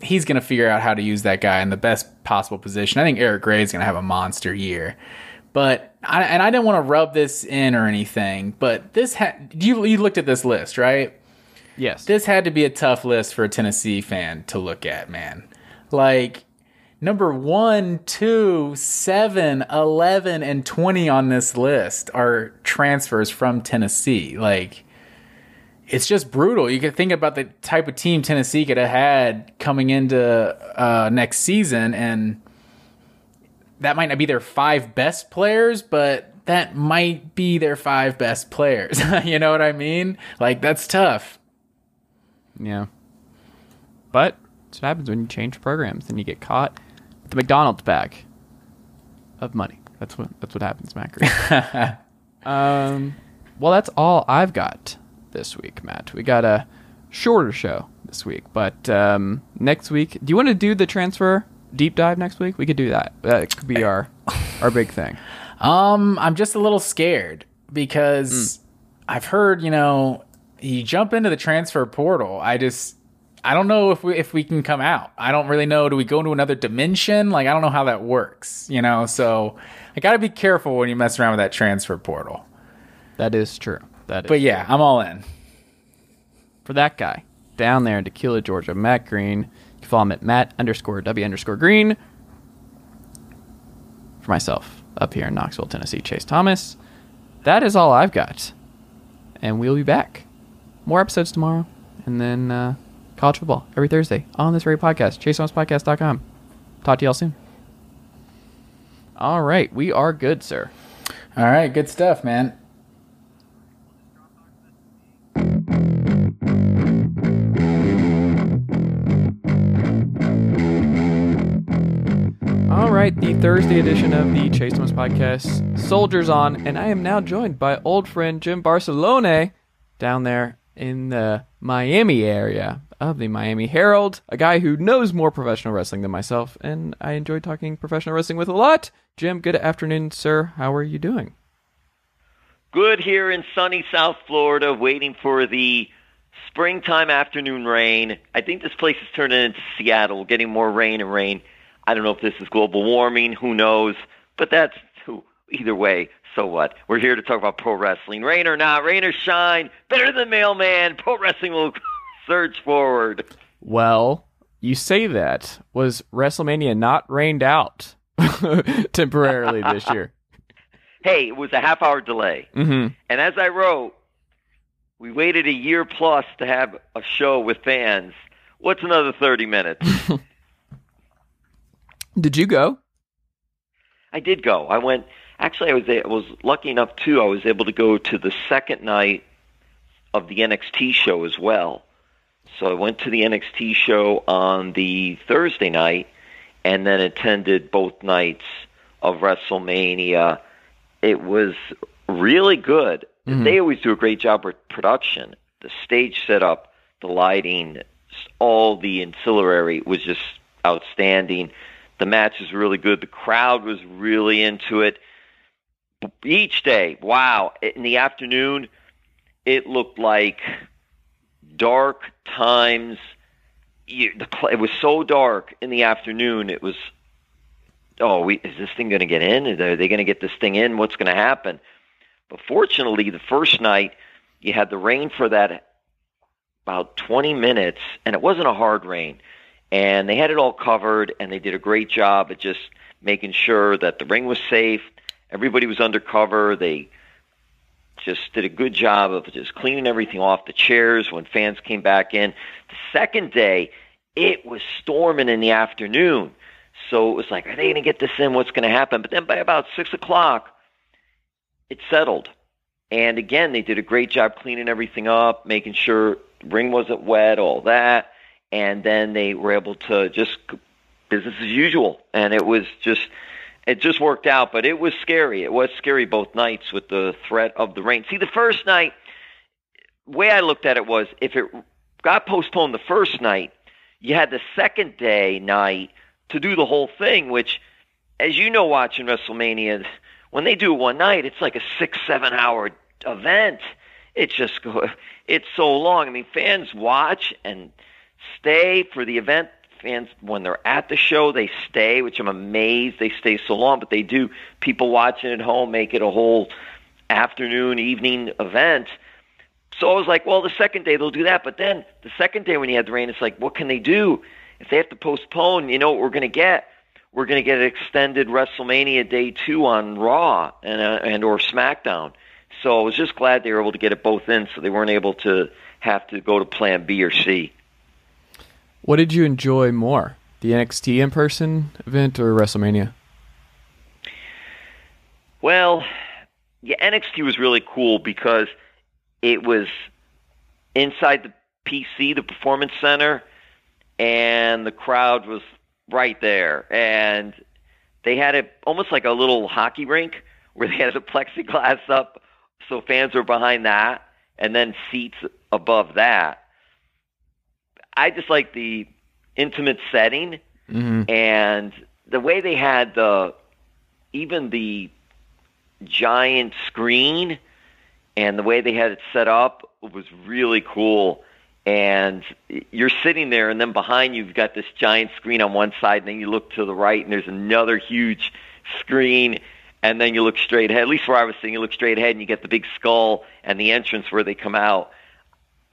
he's going to figure out how to use that guy in the best possible position. I think Eric Gray is going to have a monster year. But I, and I didn't want to rub this in or anything, but this had you you looked at this list, right? Yes. This had to be a tough list for a Tennessee fan to look at, man. Like number one, two, seven, 11, and 20 on this list are transfers from Tennessee. Like, it's just brutal. You can think about the type of team Tennessee could have had coming into uh, next season, and that might not be their five best players, but that might be their five best players. *laughs* you know what I mean? Like, that's tough. Yeah. But that's what happens when you change programs and you get caught the McDonald's bag of money. That's what that's what happens, Matt. Green. *laughs* um, well, that's all I've got this week, Matt. We got a shorter show this week, but um, next week, do you want to do the transfer deep dive next week? We could do that. That could be our our big thing. *laughs* Um, I'm just a little scared because I've heard, you know, you jump into the transfer portal. I just I don't know if we if we can come out. I don't really know. Do we go into another dimension? Like I don't know how that works, you know. So I got to be careful when you mess around with that transfer portal. That is true. That is But yeah, I'm all in. for that guy down there in Tequila, Georgia, Matt Green. You can follow him at Matt underscore W underscore Green. For myself, up here in Knoxville, Tennessee, Chase Thomas. That is all I've got. And we'll be back. More episodes tomorrow. And then uh, college football every Thursday on this very podcast, chasethomaspodcast.com. Talk to y'all soon. All right. We are good, sir. All right, good stuff, man. All right, the Thursday edition of the Chase Thomas podcast, Soldiers On, and I am now joined by old friend Jim Varsallone down there in the Miami area of the Miami Herald, a guy who knows more professional wrestling than myself, and I enjoy talking professional wrestling with a lot. Jim, good afternoon, sir. How are you doing? Good here in sunny South Florida, waiting for the springtime afternoon rain. I think this place is turning into Seattle, getting more rain and rain. I don't know if this is global warming, who knows, but that's. Either way, so what? We're here to talk about pro wrestling. Rain or not, rain or shine, better than mailman. Pro wrestling will surge forward. Well, you say that. Was WrestleMania not rained out *laughs* temporarily this year? *laughs* Hey, it was a half hour delay. Mm-hmm. And as I wrote, we waited a year plus to have a show with fans. What's another 30 minutes? *laughs* Did you go? I did go. I went. Actually, I was I was lucky enough too. I was able to go to the second night of the NXT show as well. So I went to the NXT show on the Thursday night, and then attended both nights of WrestleMania. It was really good. Mm-hmm. They always do a great job with production. The stage setup, the lighting, all the ancillary was just outstanding. The match was really good. The crowd was really into it. Each day, wow! In the afternoon, it looked like dark times. You, the, it was so dark in the afternoon. It was, oh, we, is this thing going to get in? Are they going to get this thing in? What's going to happen? But fortunately, the first night you had the rain for that about 20 minutes, and it wasn't a hard rain. And they had it all covered, and they did a great job at just making sure that the ring was safe. Everybody was undercover. They just did a good job of just cleaning everything off the chairs when fans came back in. The second day, it was storming in the afternoon. So it was like, are they going to get this in? What's going to happen? But then by about 6 o'clock, it settled. And again, they did a great job cleaning everything up, making sure ring wasn't wet, all that. And then they were able to just business as usual. And it was just, it just worked out. But it was scary. It was scary both nights with the threat of the rain. See, the first night, way I looked at it was if it got postponed the first night, you had the second day night to do the whole thing, which, as you know, watching WrestleMania, when they do one night, it's like a six, seven hour event. It's just it's so long. I mean, fans watch and stay for the event. Fans, when they're at the show, they stay, which I'm amazed they stay so long. But they do. People watching at home make it a whole afternoon, evening event. So I was like, well, the second day they'll do that. But then the second day when you had the rain, it's like, what can they do? If they have to postpone, you know what we're going to get? we're going to get an extended WrestleMania Day two on Raw and uh, and or SmackDown. So I was just glad they were able to get it both in, so they weren't able to have to go to Plan B or C. What did you enjoy more, the NXT in person event or WrestleMania? Well, yeah, NXT was really cool because it was inside the PC, the Performance Center, and the crowd was right there, and they had it almost like a little hockey rink where they had the *laughs* plexiglass up, so fans were behind that, and then seats above that. I just like the intimate setting mm-hmm. and the way they had the even the giant screen and the way they had it set up was really cool and you're sitting there, and then behind you, you've got this giant screen on one side, and then you look to the right, and there's another huge screen, and then you look straight ahead. At least where I was sitting, you look straight ahead, and you get the big skull and the entrance where they come out.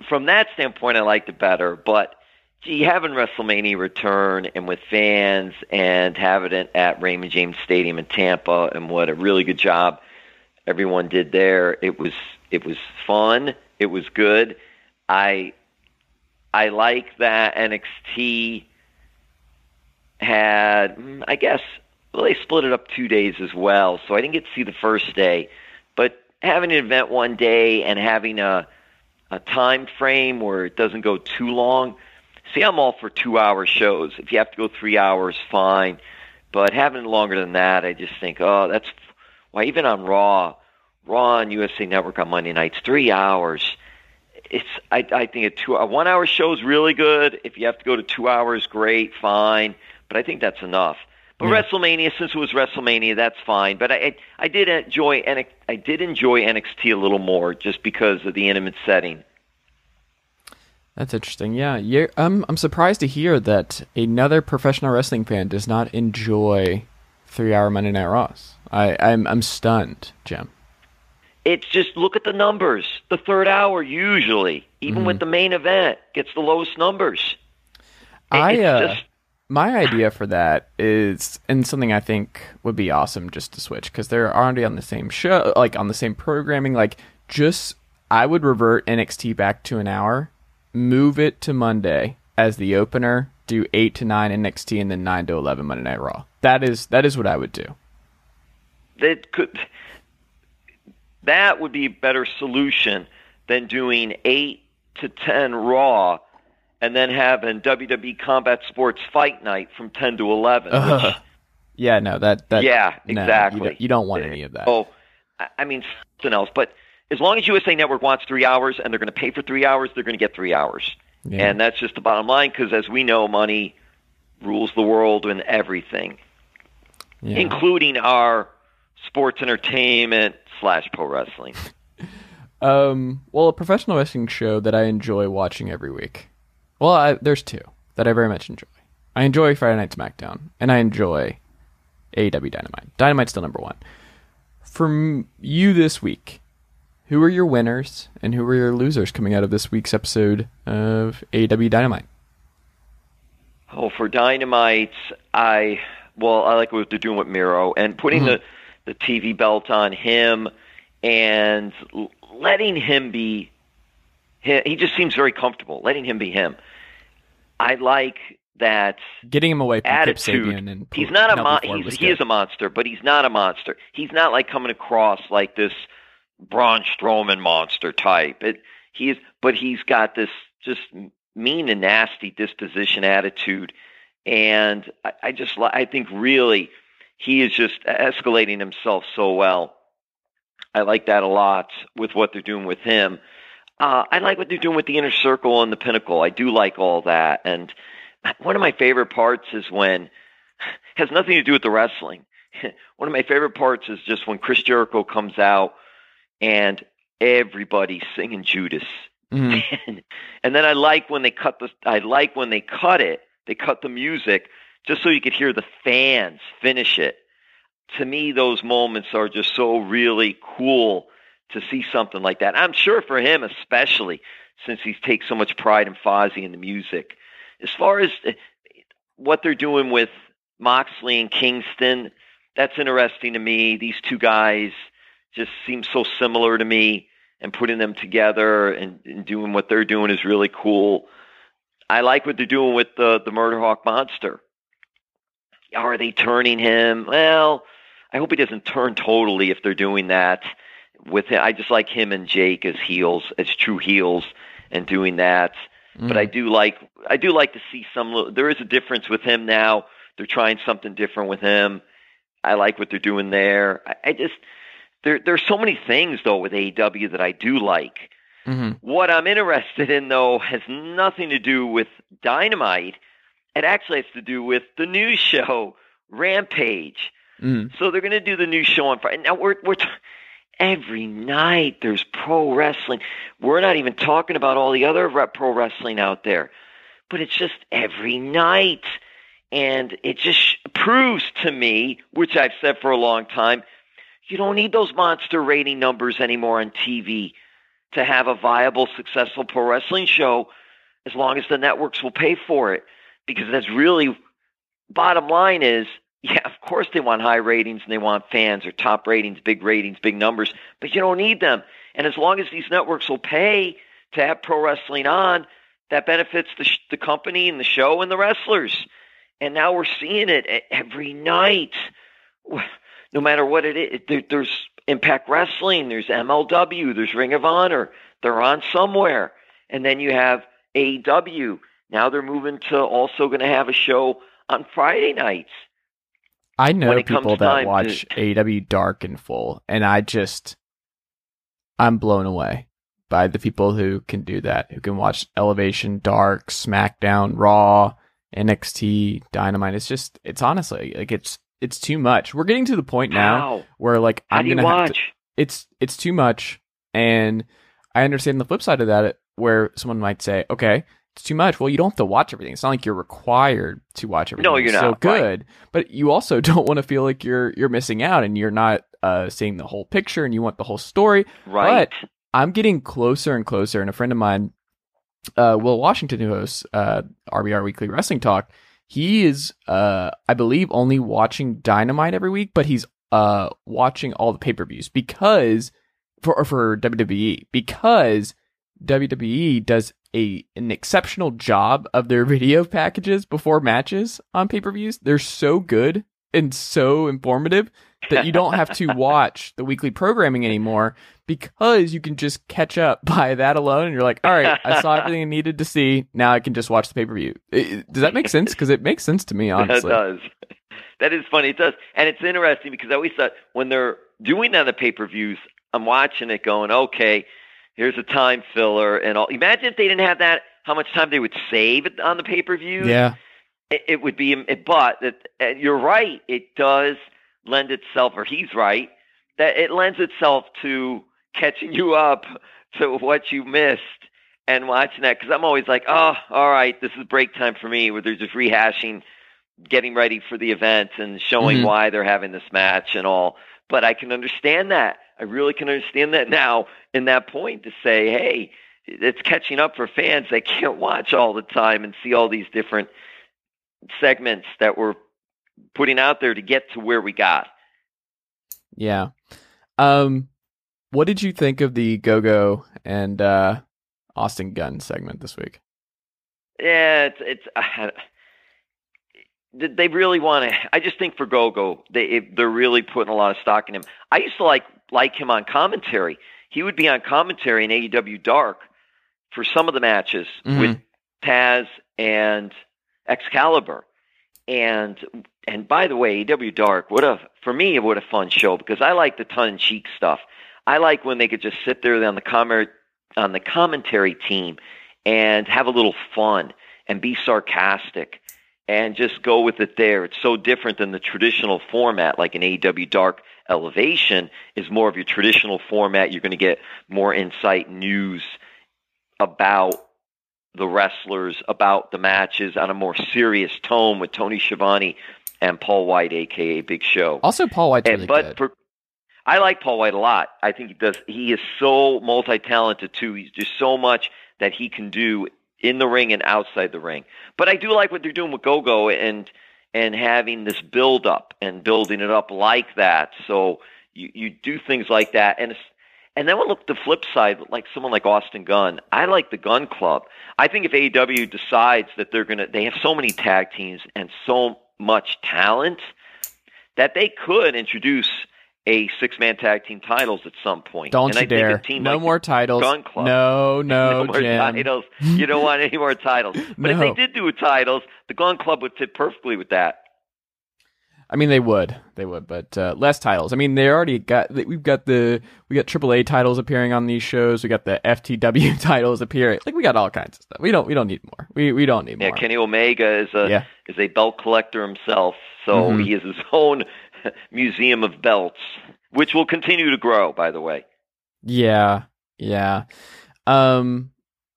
From that standpoint, I liked it better, but gee, having WrestleMania return and with fans and having it at Raymond James Stadium in Tampa, and what a really good job everyone did there. It was it was fun. It was good. I I like that NXT had, mm, I guess, well, they split it up two days as well, so I didn't get to see the first day. But having an event one day and having a a time frame where it doesn't go too long. See, I'm all for two hour shows. If you have to go three hours, fine. But having it longer than that, I just think, oh, that's why even on Raw, Raw on USA Network on Monday nights, three hours it's I, I think a two a one hour show is really good. If you have to go to two hours, great, fine. But I think that's enough. But yeah. WrestleMania, since it was WrestleMania, that's fine. But I, I I did enjoy and I did enjoy NXT a little more just because of the intimate setting. That's interesting. Yeah, yeah. I'm I'm surprised to hear that another professional wrestling fan does not enjoy three hour Monday Night Raws. I I'm I'm stunned, Jim. It's just look at the numbers. The third hour usually, even mm-hmm. with the main event, gets the lowest numbers. I uh, just... my idea for that is, and something I think would be awesome just to switch because they're already on the same show, like on the same programming. Like, just I would revert NXT back to an hour, move it to Monday as the opener, do eight to nine NXT, and then nine to eleven Monday Night Raw. That is that is what I would do. That could that would be a better solution than doing 8 to 10 Raw and then having WWE Combat Sports Fight Night from 10 to 11. Uh, which, yeah, no, that, that Yeah, no, exactly. You don't, you don't, want any of that. Oh, I mean, something else. But as long as USA Network wants three hours and they're going to pay for three hours, they're going to get three hours. Yeah. And that's just the bottom line because, as we know, money rules the world and everything, Yeah. including our sports entertainment slash pro wrestling. *laughs* Um, well, a professional wrestling show that I enjoy watching every week. Well, I, there's two that I very much enjoy. I enjoy Friday Night SmackDown, and I enjoy AEW Dynamite. Dynamite's still number one. From you this week, who are your winners and who are your losers coming out of this week's episode of AEW Dynamite? Oh, for Dynamite, I well, I like what they're doing with Miro and putting mm-hmm. the the TV belt on him and letting him be. He just seems very comfortable. Letting him be him. I like that Getting him away from Kip attitude. Sabian and he's not a mon- he's, he is a monster, but he's not a monster. He's not like coming across like this Braun Strowman monster type. It, he is, but he's got this just mean and nasty disposition attitude, and I, I just li- I think really he is just escalating himself so well. I like that a lot with what they're doing with him. Uh, I like what they're doing with the inner circle and the pinnacle. I do like all that, and one of my favorite parts is when *laughs* has nothing to do with the wrestling. *laughs* One of my favorite parts is just when Chris Jericho comes out and everybody's singing Judas. Mhm. *laughs* and, and then I like when they cut the I like when they cut it. They cut the music just so you could hear the fans finish it. To me, those moments are just so really cool to see something like that. I'm sure for him, especially since he takes so much pride in Fozzy and the music. As far as uh, what they're doing with Moxley and Kingston, that's interesting to me. These two guys just seem so similar to me, and putting them together and, and doing what they're doing is really cool. I like what they're doing with the the Murder Hawk monster. Are they turning him? Well, I hope he doesn't turn totally if they're doing that with him. I just like him and Jake as heels, as true heels, and doing that. But I do like I do like to see some. There is a difference with him now. They're trying something different with him. I like what they're doing there. I, I just there there's so many things though with AEW that I do like. Mhm. What I'm interested in though has nothing to do with Dynamite. It actually has to do with the news *laughs* show Rampage. Mhm. So they're going to do the new show on Friday. Now we're we're t- every night there's pro wrestling. We're not even talking about all the other pro wrestling out there, but it's just every night, and it just proves to me, which I've said for a long time, you don't need those monster rating numbers anymore on TV to have a viable, successful pro wrestling show, as long as the networks will pay for it, because that's really bottom line is yeah, of course they want high ratings and they want fans or top ratings, big ratings, big numbers, but you don't need them. And as long as these networks will pay to have pro wrestling on, that benefits the, sh- the company and the show and the wrestlers. And now we're seeing it every night. *sighs* No matter what it is, there, there's Impact Wrestling, there's MLW, there's Ring of Honor. They're on somewhere. And then you have AEW. Now they're moving to also going to have a show on Friday nights. I know when it comes people that watch to- AEW Dark in full, and I just, I'm blown away by the people who can do that, who can watch Elevation, Dark, SmackDown, Raw, NXT, Dynamite. It's just, it's honestly like it's it's too much. We're getting to the point now How? where like How I'm do you gonna have to, watch? it's it's too much, and I understand the flip side of that, where someone might say, okay. Too much. Well, you don't have to watch everything. It's not like you're required to watch everything. No, you're It's so not, right. good but you also *laughs* don't want to feel like you're you're missing out and you're not uh, seeing the whole picture and you want the whole story. Right. But I'm getting closer and closer. And a friend of mine, uh, Will Washington, who hosts uh, RBR Weekly Wrestling Talk, he is, uh, I believe, only watching Dynamite every week, but he's uh, watching all the pay per views because for or for WWE because WWE does a an exceptional job of their *laughs* video packages before matches on pay per views. They're so good and so informative that you don't have to *laughs* watch the weekly programming anymore because you can just catch up *laughs* by that alone. And you're like, all right, I saw everything I needed to see. Now I can just watch the pay per view. Does that make sense? Because it makes sense to me, honestly. That does. That is funny. It does. And it's interesting because I always thought when they're doing that on the pay per views, I'm watching it going, okay, here's a time filler and all. Imagine if they didn't have that, how much time they would save on the pay per view. Yeah. it, it would be, but that uh, you're right. It does lend itself, or he's right, that it lends itself to catching you up to what you missed and watching that. Because I'm always like, oh, all right, this is break time for me, where they're just rehashing, getting ready for the event and showing Mhm. why they're having this match and all. But I can understand that. I really can understand that now in that point to say, hey, it's catching up for fans. They can't watch all the time and see all these different segments that we're putting out there to get to where we got. Yeah. Um, what did you think of the Go Go and uh, Austin Gunn segment this week? Yeah, it's it's. *laughs* Uh, they really want to. I just think for Gogo, they they're really putting a lot of stock in him. I used to like like him on commentary. He would be on commentary in AEW Dark for some of the matches Mhm. with Taz and Excalibur. And and by the way, AEW Dark, what a for me what a fun show because I like the tongue in cheek stuff. I like when they could just sit there on the comment on the commentary team and have a little fun and be sarcastic and just go with it there. It's so different than the traditional format, like an AEW Dark Elevation is more of your traditional format. You're going to get more insight, news about the wrestlers, about the matches on a more serious tone with Tony Schiavone and Paul White, aka Big Show. Also, Paul White's And- really but good. for, I like Paul White a lot. I think he does. He is so multi-talented too. He's just so much that he can do in the ring and outside the ring. But I do like what they're doing with Gogo and and having this build up and building it up like that. So you you do things like that and. And then we'll look the flip side, like someone like Austin Gunn. I like the Gunn Club. I think if AEW decides that they're gonna, they have so many tag teams and so much talent that they could introduce a six-man tag team titles at some point. Don't and you I think dare! a team No like more titles. Gunn Club. No, no, *laughs* no more Jim. titles. You don't want any more titles. *laughs* But if they did do titles, the Gunn Club would fit perfectly with that. I mean, they would, they would, but uh, less titles. I mean, they already got. We've got the we got AAA titles appearing on these shows. We got the FTW *laughs* titles appearing. Like we got all kinds of stuff. We don't we don't need more. We we don't need Yeah, more. Yeah, Kenny Omega is a Yeah. is a belt collector himself, so Mhm. he is his own *laughs* museum of belts, which will continue to grow. By the way. Yeah, yeah. Um,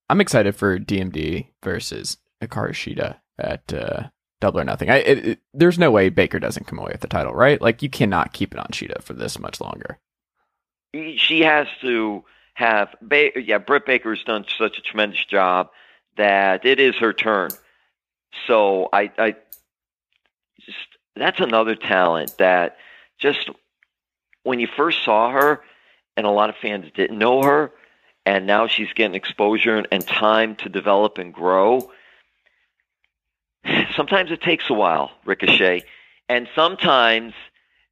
I'm excited for DMD versus Hikaru Shida at uh, Double or Nothing. I it, it, there's no way Baker doesn't come away with the title, right? Like you cannot keep it on Shida for this much longer. she has to have ba- yeah britt baker's done such a tremendous job that it is her turn so i i just that's another talent that just when you first saw her and a lot of fans didn't know her and now she's getting exposure and, time to develop and grow sometimes it takes a while ricochet and sometimes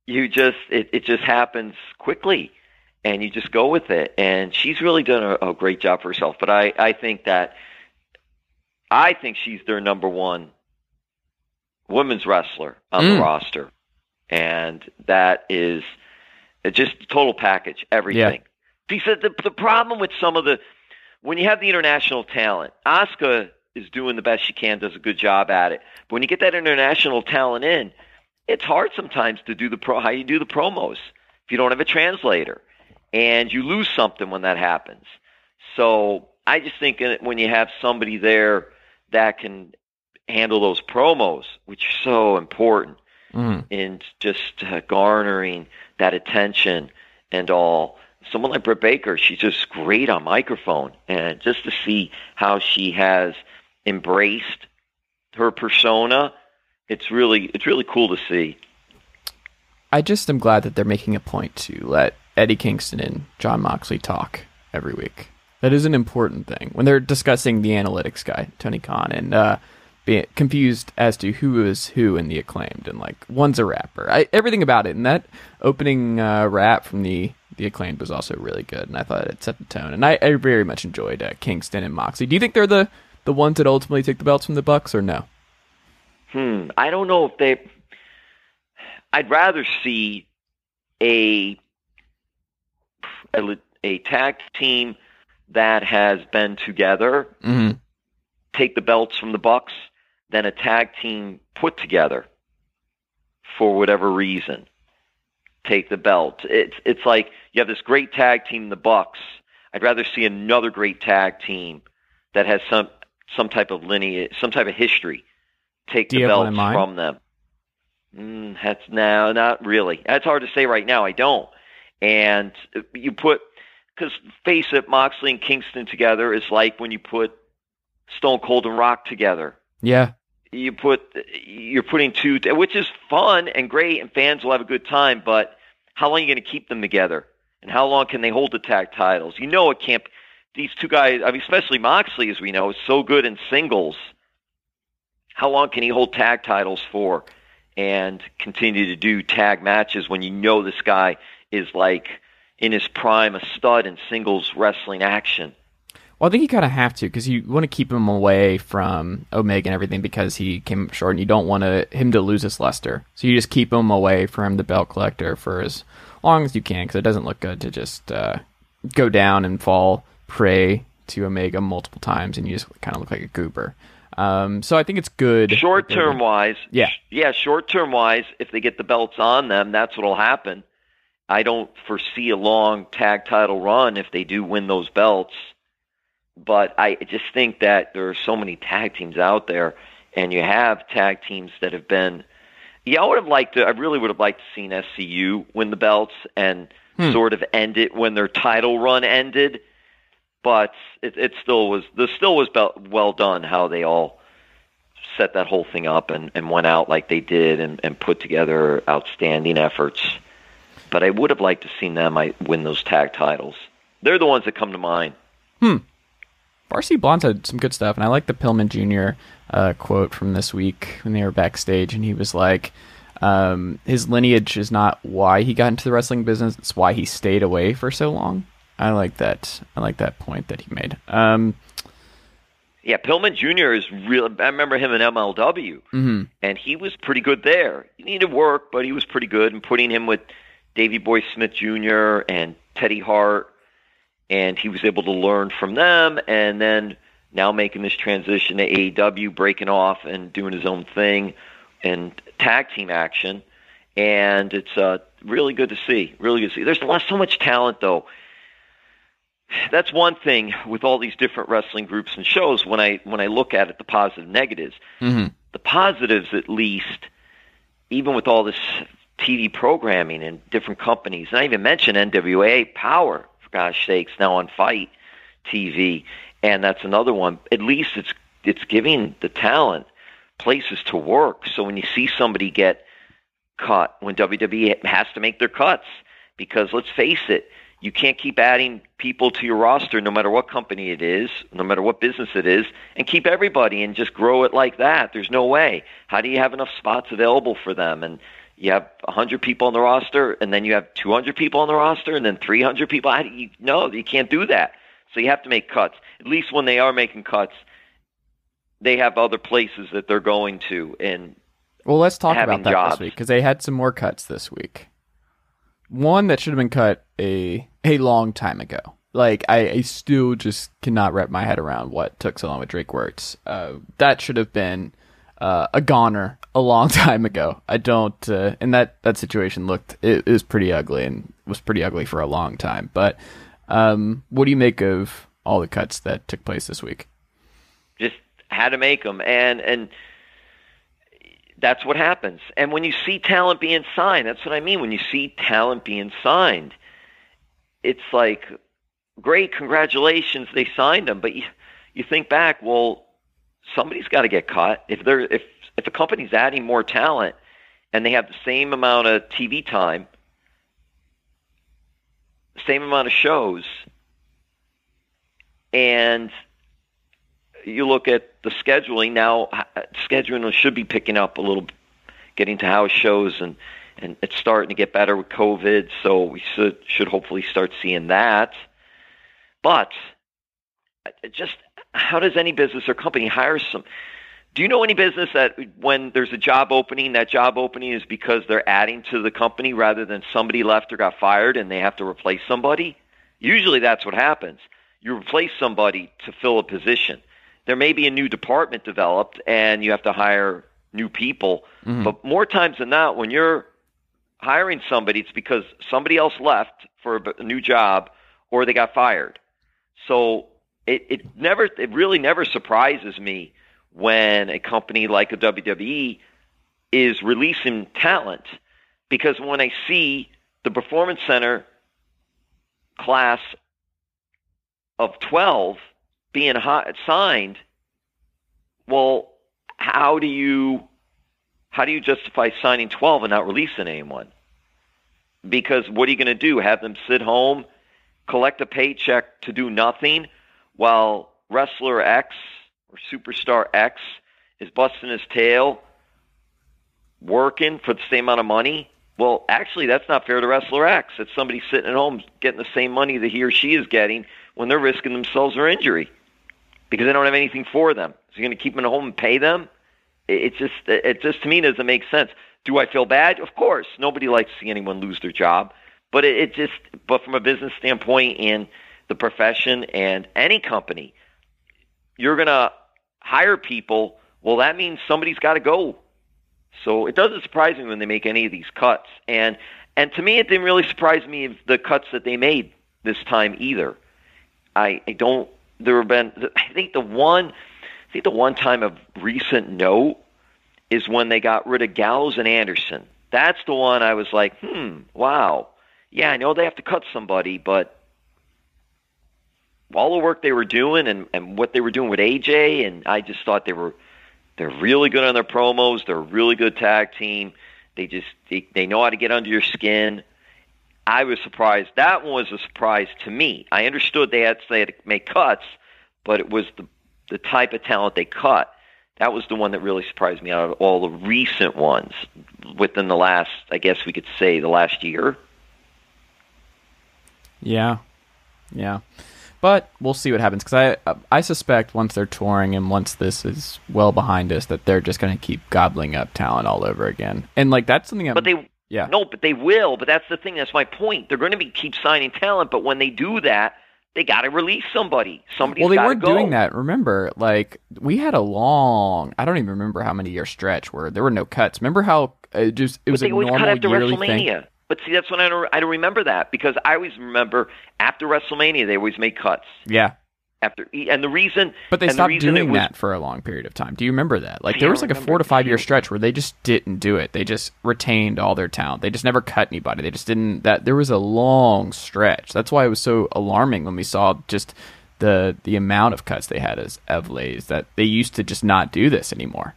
you just it, it just happens quickly and you just go with it. And she's really done a, a great job for herself. But I, I think that I think she's their number one women's wrestler on the Mm. roster, and that is just total package, everything. Because the the problem with some of the when you have the international talent, Oscar is doing the best she can, does a good job at it. But when you get that international talent in, it's hard sometimes to do the pro how you do the promos if you don't have a translator and you lose something when that happens. So I just think when you have somebody there that can handle those promos, which are so important Mm. in just uh, garnering that attention and all. Someone like Britt Baker, she's just great on microphone, and just to see how she has embraced her persona, it's really it's really cool to see. I just am glad that they're making a point to let Eddie Kingston and Jon Moxley talk every week. That is an important thing when they're discussing the analytics guy, Tony Khan, and uh, being confused as to who is who in the acclaimed, and like one's a rapper. I, everything about it, and that opening uh, rap from the the acclaimed was also really good, and I thought it set the tone. And I, I very much enjoyed uh, Kingston and Moxie. Do you think they're the the ones that ultimately take the belts from the Bucks, or no? Hmm. I don't know if they. I'd rather see a a, a tag team that has been together Mm-hmm. take the belts from the Bucks than a tag team put together for whatever reason take the belt. It's it's like you have this great tag team, the Bucks. I'd rather see another great tag team that has some some type of lineage, some type of history. Take Do the you have one in belts from them. Mm, that's no, not really. That's hard to say right now. I don't. And you put because face it, Moxley and Kingston together is like when you put Stone Cold and Rock together Yeah. You put you're putting two which is fun and great and fans will have a good time but how long are you going to keep them together? And how long can they hold the tag titles? You know it can't these two guys i mean especially moxley as we know is so good in singles. How long can he hold tag titles for and continue to do tag matches when you know this guy is like in his prime a stud in singles wrestling action Well, I think you kind of have to because you want to keep him away from Omega and everything because he came up short, and you don't want to, him to lose his luster. So you just keep him away from the belt collector for as long as you can because it doesn't look good to just uh, go down and fall prey to Omega multiple times, and you just kind of look like a goober. Um, so I think it's good. Short term wise, Yeah. yeah. Short term wise, if they get the belts on them, that's what'll happen. I don't foresee a long tag title run if they do win those belts, but I just think that there are so many tag teams out there, and you have tag teams that have been. Yeah, I would have liked to. I really would have liked to seen SCU win the belts and hmm. sort of end it when their title run ended but it, it still was the still was well done how they all set that whole thing up and, and went out like they did and, and put together outstanding efforts. But I would have liked to seen them I win those tag titles. They're the ones that come to mind. Hmm. Varsity Blondes had some good stuff, and I like the Pillman Jr. Uh, quote from this week when they were backstage, and he was like, um, "His lineage is not why he got into the wrestling business; it's why he stayed away for so long." I like that. I like that point that he made. Um, Yeah, Pillman Jr. is real. I remember him in MLW, and he was pretty good there. He needed work, but he was pretty good. And putting him with Davey Boy Smith Jr. and Teddy Hart, and he was able to learn from them. And then now making this transition to AEW, breaking off and doing his own thing, and tag team action. And it's uh, really good to see. Really good to see. There's so much talent though that's one thing with all these different wrestling groups and shows when i when i look at it the positive negatives the positives at least even with all this tv programming and different companies and i even mentioned nwa power Uh, gosh sakes now on FITE tv and that's another one at least it's it's giving the talent places to work so when you see somebody get cut when WWE has to make their cuts because let's face it, you can't keep adding people to your roster no matter what company it is, no matter what business it is, and keep everybody and just grow it like that. There's no way. How do you have enough spots available for them? And you have 100 people on the roster, and then you have 200 people on the roster, and then 300 people. Do you, no, you can't do that. So you have to make cuts. At least when they are making cuts, they have other places that they're going to, and well, let's talk about that jobs. this week because they had some more cuts this week. One that should have been cut a a long time ago. Like I, I still just cannot wrap my head around what took so long with Drake Wuertz. Uh, that should have been uh, a goner a long *laughs* time ago. I don't, uh, and that that situation looked it, was pretty ugly and was pretty ugly for a long time. But um, what do you make of all the cuts that took place this week? just had to make them and and that's what happens and when you see talent being signed that's what i mean when you see talent being signed it's like great congratulations they signed them but you you think back well somebody's got to get cut if they're if if a company's adding more talent and they have the same amount of tv time same amount of shows and you look at the scheduling now. Scheduling should be picking up a little, getting to house shows, and and it's starting to get better with COVID. So we should should hopefully start seeing that. But uh, just how does any business or company hire some? Do you know any business that when there's a job opening, that job opening is because they're adding to the company rather than somebody left or got fired and they have to replace somebody? Usually that's what happens. You replace somebody to fill a position there may be a new department developed and you have to hire new people. Mm-hmm. But more times than not, when you're hiring somebody, it's because somebody else left for a new job or they got fired. So it, it never, it really never surprises me when a company like a WWE is releasing talent because when I see the Performance Center class of 12 being hi- signed, well, how do you how do you justify signing 12 and not releasing anyone? Because what are you going to do? Have them sit home, collect a paycheck to do nothing while wrestler X or superstar X is busting his tail working for the same amount of money? Well, actually, that's not fair to wrestler X. It's somebody sitting at home getting the same money that he or she is getting when they're risking themselves or injury because they don't have anything for them. So you're going to keep them at home and pay them? It just, it just to me doesn't make sense. Do I feel bad? Of course. Nobody likes to see anyone lose their job, but it, it just, but from a business standpoint in the profession and any company, you're going to hire people. Well, that means somebody's got to go. So it doesn't surprise me when they make any of these cuts. And and to me, it didn't really surprise me the cuts that they made this time either. I, I don't. There have been. I think the one. I think the one time of recent note is when they got rid of Gallows and Anderson. That's the one I was like, hmm, wow. Yeah, I know they have to cut somebody, but all the work they were doing and, and what they were doing with AJ, and I just thought they were they're really good on their promos. They're a really good tag team. They just they, they know how to get under your skin. I was surprised. That one was a surprise to me. I understood they had they had to make cuts, but it was the the type of talent they cut. That was the one that really surprised me out of all the recent ones within the last, I guess we could say, the last year. Yeah, yeah, but we'll see what happens because I I suspect once they're touring and once this is well behind us that they're just going to keep gobbling up talent all over again. And like that's something. I'm, But they yeah no, but they will. But that's the thing. That's my point. They're going to be keep signing talent, but when they do that, they got to release somebody. Somebody's well, they weren't go. doing that. Remember, like we had a long, I don't even remember how many year stretch where there were no cuts. Remember how it just it was but they a normal cut after yearly WrestleMania. thing. But see, that's when I don't, I don't remember that because I always remember after WrestleMania they always make cuts Yeah, after, and the reason. but they the stopped it doing was, that for a long period of time. Do you remember that? Like I there was like a four to five year stretch where they just didn't do it. They just retained all their talent. They just never cut anybody. They just didn't. That there was a long stretch. That's why it was so alarming when we saw just the the amount of cuts they had as Evlays that they used to just not do this anymore.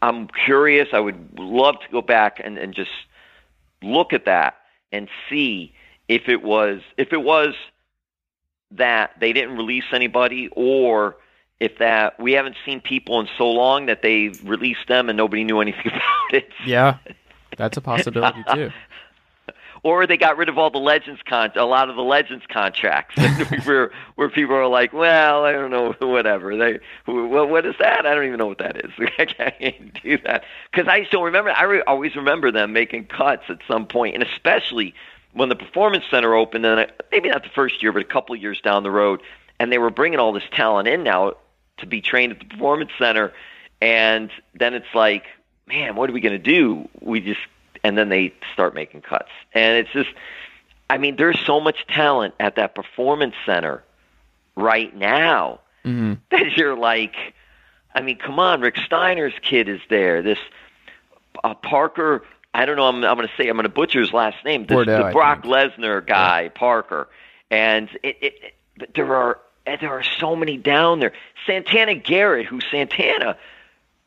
I'm curious. I would love to go back and, and just look at that and see if it was if it was that they didn't release anybody or if that we haven't seen people in so long that they released them and nobody knew anything *laughs* about it. Yeah, that's a possibility too. *laughs* or they got rid of all the legends con a lot of the legends contracts. *laughs* Where *laughs* where people are like well i don't know *laughs* whatever. They what, what is that? I don't even know what that is. I can't do that. Because i still remember i re- always remember them making cuts at some point and especially when the performance center opened and I- maybe not the first year but a couple of years down the road and they were bringing all this talent in now to be trained at the performance center and then it's like man what are we going to do? We just and then they start making cuts. And it's just, I mean, there's so much talent at that performance center right now hmm *laughs* that you're like, I mean, come on, Rick Steiner's kid is there. This uh, Parker, I don't know, I'm, I'm going to say, I'm going to butcher his last name. This, Boudreaux, the Brock. Lesnar guy, Parker. And it, it, it, there are, and there are so many down there. Santana Garrett, who Santana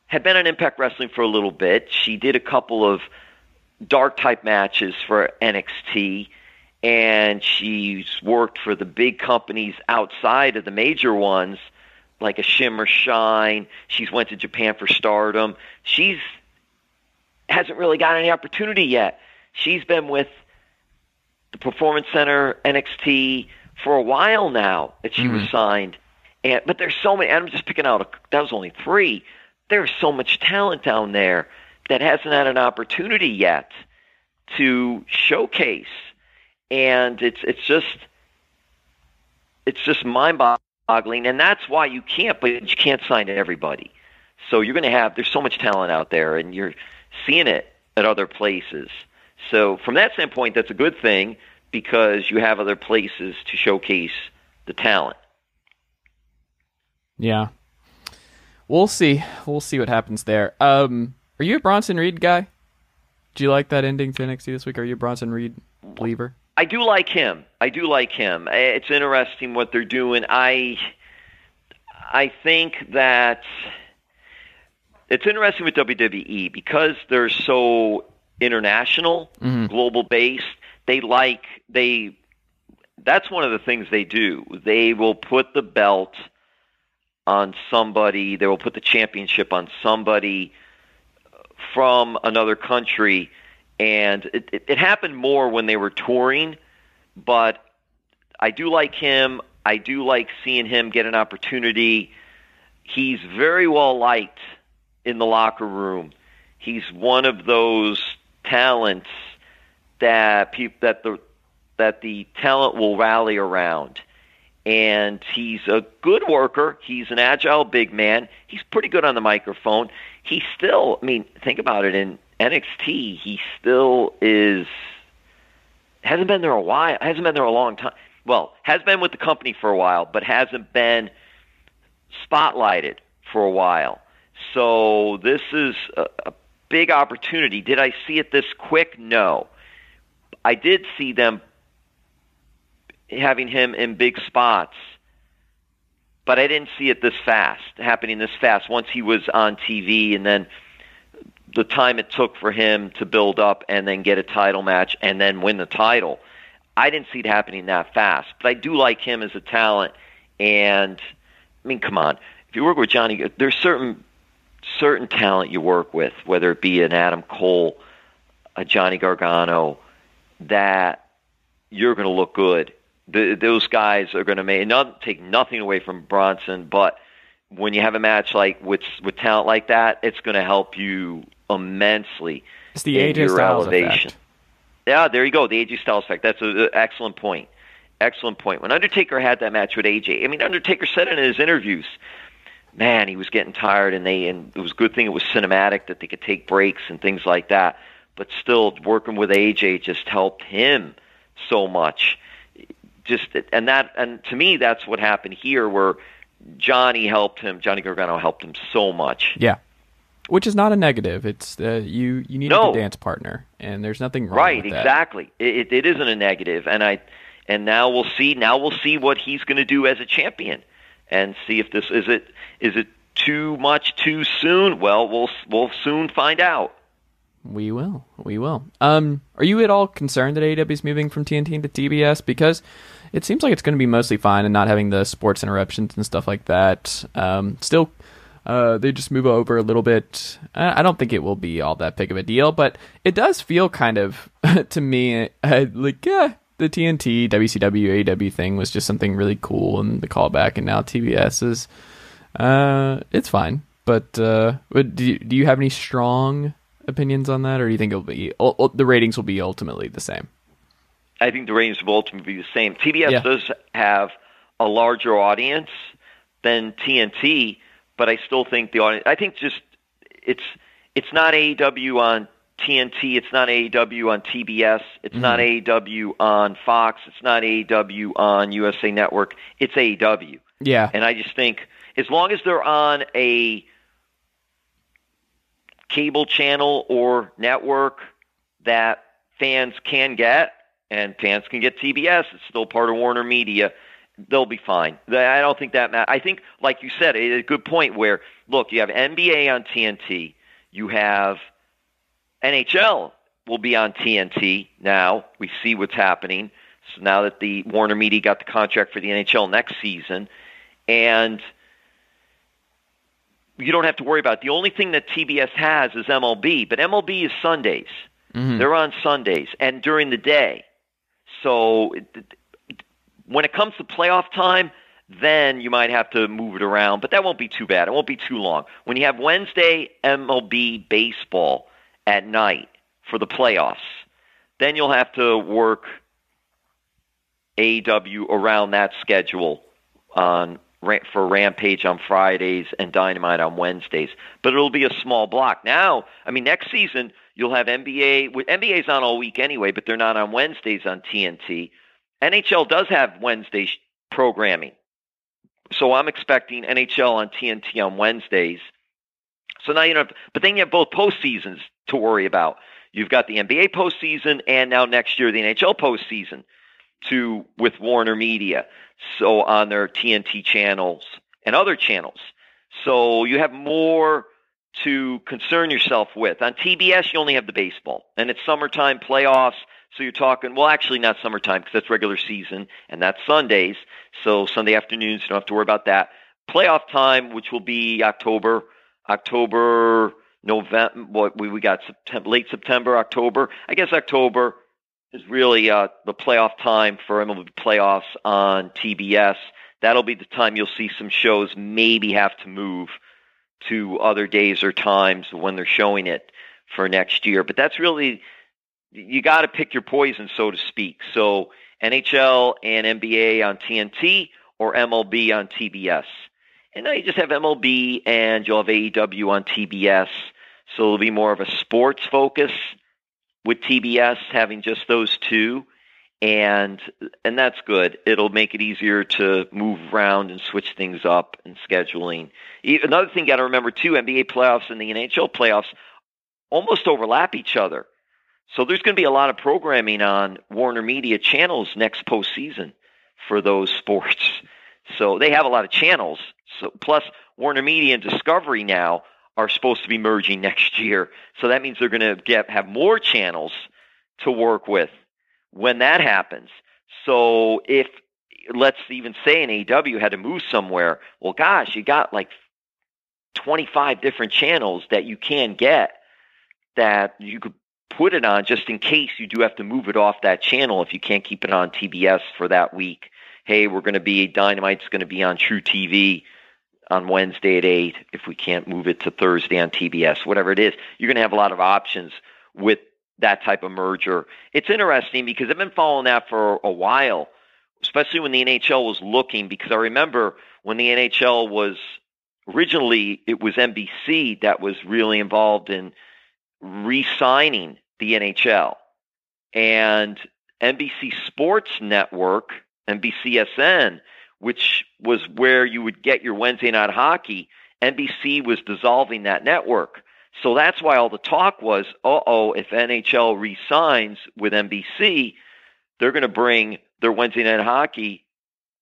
had been on Impact Wrestling for a little bit. She did a couple of dark type matches for NXT and she's worked for the big companies outside of the major ones like a Shimmer Shine. She's went to Japan for Stardom. She's hasn't really got any opportunity yet. She's been with the Performance Center NXT for a while now that she was mm-hmm. signed. And but there's so many. And I'm just picking out. A, that was only three. There's so much talent down there that hasn't had an opportunity yet to showcase, and it's it's just it's just mind boggling and that's why you can't. But you can't sign everybody. So you're going to have. There's so much talent out there, and you're seeing it at other places. So from that standpoint, that's a good thing because you have other places to showcase the talent. Yeah. We'll see. We'll see what happens there. Um, are you a Bronson Reed guy? Do you like that ending to NXT this week? Are you a Bronson Reed believer? I do like him. I do like him. It's interesting what they're doing. I I think that it's interesting with WWE because they're so international, Mhm. global based. They like they that's one of the things they do. They will put the belt on somebody, they will put the championship on somebody from another country and it, it, it happened more when they were touring, but I do like him. I do like seeing him get an opportunity. He's very well liked in the locker room. He's one of those talents that peop- that the that the talent will rally around. And he's a good worker. He's an agile big man. He's pretty good on the microphone. He still, I mean, think about it in NXT, he still is hasn't been there a while, hasn't been there a long time. Well, has been with the company for a while, but hasn't been spotlighted for a while. So this is a, a big opportunity. Did I see it this quick? No. I did see them having him in big spots, but I didn't see it this fast, happening this fast. Once he was on TV, and then the time it took for him to build up and then get a title match and then win the title, I didn't see it happening that fast. But I do like him as a talent, and I mean, come on, if you work with Johnny, there's certain certain talent you work with, whether it be an Adam Cole, a Johnny Gargano, that you're going to look good. The, those guys are going to make not take nothing away from Bronson, but when you have a match like with with talent like that, it's going to help you immensely. It's the AJ your Styles elevation. effect. Yeah, there you go. The AJ Styles effect. That's an excellent point. Excellent point. When Undertaker had that match with AJ, I mean, Undertaker said it in his interviews. Man, he was getting tired, and they and it was a good thing it was cinematic that they could take breaks and things like that. But still, working with AJ just helped him so much. Just and that and to me, that's what happened here, where Johnny helped him. Johnny Gargano helped him so much. Yeah. Which is not a negative. It's uh, you. You need a No. good dance partner, and there's nothing wrong Right, with that. exactly. It, it, it isn't a negative, and I and now we'll see. Now we'll see what he's going to do as a champion, and see if this is it. Is it too much too soon? Well, we'll we'll soon find out. We will. We will. Um, are you at all concerned that AEW is moving from TNT to TBS? Because it seems like it's going to be mostly fine and not having the sports interruptions and stuff like that. Um, still, uh, they just move over a little bit. I don't think it will be all that big of a deal, but it does feel kind of *laughs* to me uh, like yeah, the TNT WCW AEW thing was just something really cool and the callback, and now TBS is uh, it's fine. But uh, do you, do you have any strong opinions on that, or do you think it'll be the ratings will be ultimately the same? I think the ratings will ultimately be the same. TBS Yeah. does have a larger audience than TNT, but I still think the audience. I think just it's it's not AEW on TNT. It's not AEW on TBS. It's not mm-hmm. AEW on Fox. It's not AEW on USA Network. It's AEW. Yeah, And I just think as long as they're on a cable channel or network that fans can get, and fans can get TBS, it's still part of Warner Media, they'll be fine. I don't think that matters. I think, like you said, a a good point where, look, you have NBA on TNT, you have NHL will be on TNT now. We see what's happening. So now that the Warner Media got the contract for the NHL next season, and you don't have to worry about it. The only thing that TBS has is MLB, but MLB is Sundays. Mm-hmm. They're on Sundays and during the day. So it, it- when it comes to playoff time, then you might have to move it around, but that won't be too bad. It won't be too long. When you have Wednesday MLB baseball at night for the playoffs, then you'll have to work AEW around that schedule on for Rampage on Fridays and Dynamite on Wednesdays. But it'll be a small block. Now, I mean, next season you'll have NBA. NBA's on all week anyway, but they're not on Wednesdays on TNT. NHL does have Wednesday programming, so I'm expecting NHL on TNT on Wednesdays. So now you don't. Have, but then you have both postseasons to worry about. You've got the NBA postseason, and now next year the NHL postseason to with Warner Media, so on their TNT channels and other channels. So you have more to concern yourself with. On TBS, you only have the baseball, and it's summertime playoffs. So you're talking, well, actually not summertime because that's regular season, and that's Sundays. So Sunday afternoons, you don't have to worry about that. Playoff time, which will be October, October, November. What we we got September, late September, October. I guess October is really uh, the playoff time for MLB playoffs on TBS. That'll be the time you'll see some shows maybe have to move to other days or times when they're showing it for next year. But that's really you got to pick your poison, so to speak. So NHL and NBA on TNT or MLB on TBS. And now you just have MLB and you'll have AEW on TBS. So it'll be more of a sports focus with TBS having just those two. And and that's good. It'll make it easier to move around and switch things up and scheduling. Another thing you got to remember too: NBA playoffs and the NHL playoffs almost overlap each other. So there's going to be a lot of programming on Warner Media channels next postseason for those *laughs* sports. So they have a lot of channels. So plus Warner Media and Discovery now are supposed to be merging *laughs* next year. So that means they're going to get have more channels to work with when that happens. So if let's even say an AEW had to move somewhere, well gosh, you got like 25 different channels that you can get that you could put it on just in case you do have to move it off that channel if you can't keep it on TBS for that week. Hey, we're going to be Dynamite's going to be on truTV on Wednesday at 8 if we can't move it to Thursday on TBS, whatever it is. You're going to have a lot of options with that type of merger. It's interesting because I've been following that for a while, especially when the NHL was looking because I remember when the NHL was originally it was NBC that was really involved in re-signing the NHL. And NBC Sports Network, NBCSN, which was where you would get your Wednesday night hockey, NBC was dissolving that network. So that's why all the talk was, uh-oh, if NHL re-signs with NBC, they're going to bring their Wednesday night hockey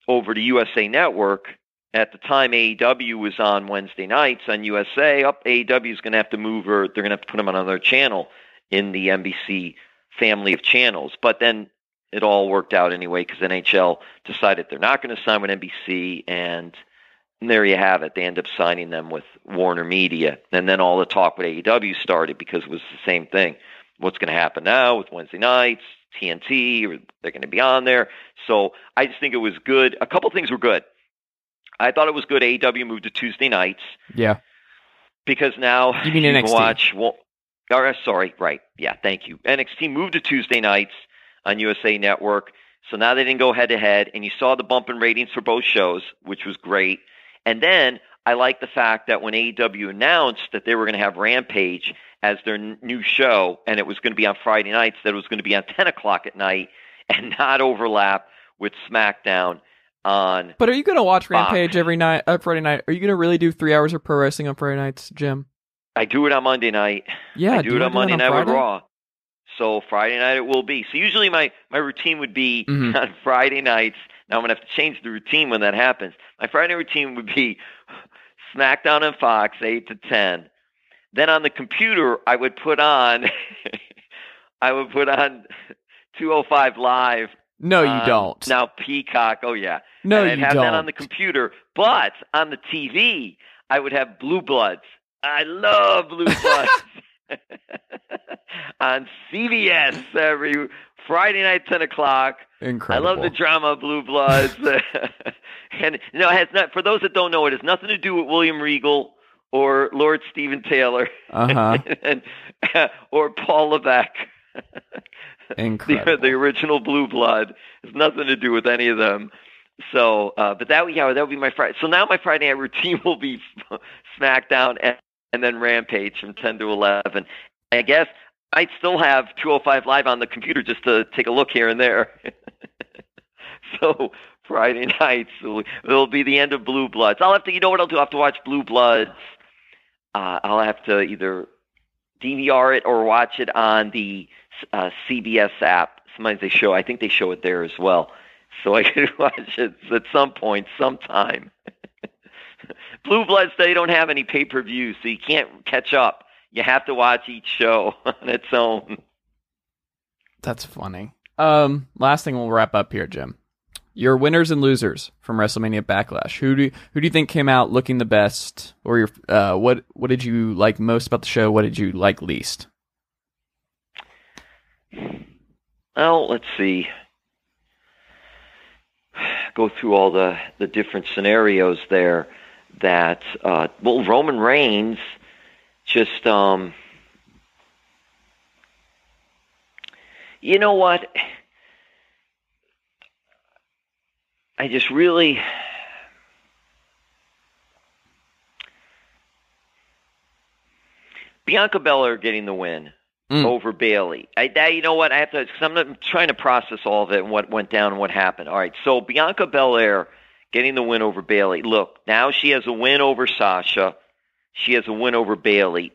over to USA Network. At the time, AEW was on Wednesday nights on USA. Up, AEW is going to have to move, or they're going to have to put them on another channel in the NBC family of channels. But then it all worked out anyway because NHL decided they're not going to sign with NBC, and there you have it. They end up signing them with Warner Media, and then all the talk with AEW started because it was the same thing. What's going to happen now with Wednesday nights? TNT, they're going to be on there. So I just think it was good. A couple things were good. I thought it was good. AEW moved to Tuesday nights Yeah. because now You mean can NXT? watch. Well, or, uh, sorry, right? Yeah, thank you. NXT moved to Tuesday nights on USA Network, so now they didn't go head to head, and you saw the bump in ratings for both shows, which was great. And then I like the fact that when AEW announced that they were going to have Rampage as their n- new show, and it was going to be on Friday nights, that it was going to be on 10 o'clock at night *laughs* and not overlap with SmackDown on But are you going to watch Fox. Rampage every night, uh, Friday night? Are you going to really do three hours of pro wrestling on Friday nights, Jim? I do it on Monday night. Yeah, I do do it on do Monday it night on with Raw. So Friday night it will be. So usually my my routine would be Mhm. *laughs* on Friday nights. Now I'm gonna have to change the routine when that happens. My Friday routine would be *laughs* SmackDown and Fox eight to ten. Then on the computer I would put on *laughs* I would put on *laughs* 205 live. No, you on don't. Now Peacock. Oh yeah. No, and I'd you have don't. that on the computer. But on the TV, I would have Blue Bloods. I love Blue Bloods. on CBS every Friday night, 10 o'clock. Incredible. I love the drama of Blue Bloods. *laughs* *laughs* and, you know, it has not, for those that don't know, it has nothing to do with William Regal or Lord Stephen Taylor Uh-huh. *laughs* and, or Paul Levesque. the, Incredible. the original Blue Blood has nothing to do with any of them. So, uh, but that yeah, that would be my Friday. So now my Friday night routine will be SmackDown and, and then Rampage from ten to eleven. I guess I'd still have 205 live on the computer just to take a look here and there. *laughs* so Friday nights will be the end of Blue Bloods. I'll have to, you know what I'll do? I'll have to watch Blue Bloods. Uh, I'll have to either DVR it or watch it on the uh, CBS app. Sometimes they show, I think they show it there as well. So I *laughs* can watch it at some point, sometime. *laughs* Blue Bloods, they don't have any pay per view, so you can't catch up. You have to watch each show *laughs* on its own. That's funny. Um, last thing we'll wrap up here, Jim. Your winners and losers from WrestleMania Backlash. Who do who do you think came out looking the best, or your uh, what what did you like most about the show? What did you like least? Well, let's see. Go through all the the different scenarios there. That uh, well, Roman Reigns just um, you know what I just really Bianca Belair getting the win Mm. over Bayley. I, I, you know what? I have to. Cause I'm, I'm trying to process all of it and what went down and what happened. All right, so Bianca Belair getting the win over Bayley. Look, now she has a win over Sasha. She has a win over Bayley.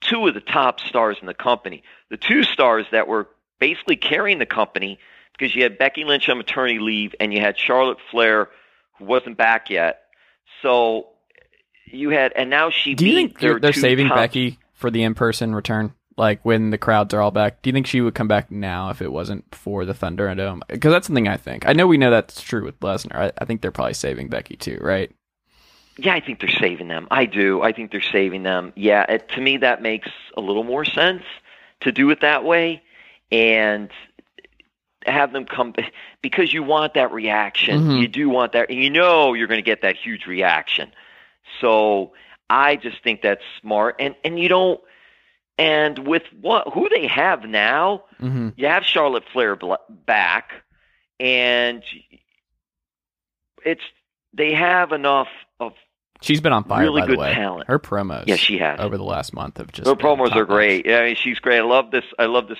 Two of the top stars in the company. The two stars that were basically carrying the company because you had Becky Lynch on maternity leave and you had Charlotte Flair who wasn't back yet. So you had, and now she. Do you think they're, they're saving top- Becky for the in person return? Like when the crowds are all back, do you think she would come back now if it wasn't for the Thunder Dome? Because that's something I think. I know we know that's true with Lesnar. I, I think they're probably saving Becky too, right? Yeah, I think they're saving them. I do. I think they're saving them. Yeah, it, to me that makes a little more sense to do it that way and have them come because you want that reaction. Mhm. You do want that, and you know you're going to get that huge reaction. So I just think that's smart, and and you don't. And with what who they have now, Mm-hmm. you have Charlotte Flair back, and it's they have enough of She's been on fire, Really by the good way. talent. Her promos, Yeah, she has. over the last month of just Her promos are great. Yeah, I mean, she's great. I love this. I love this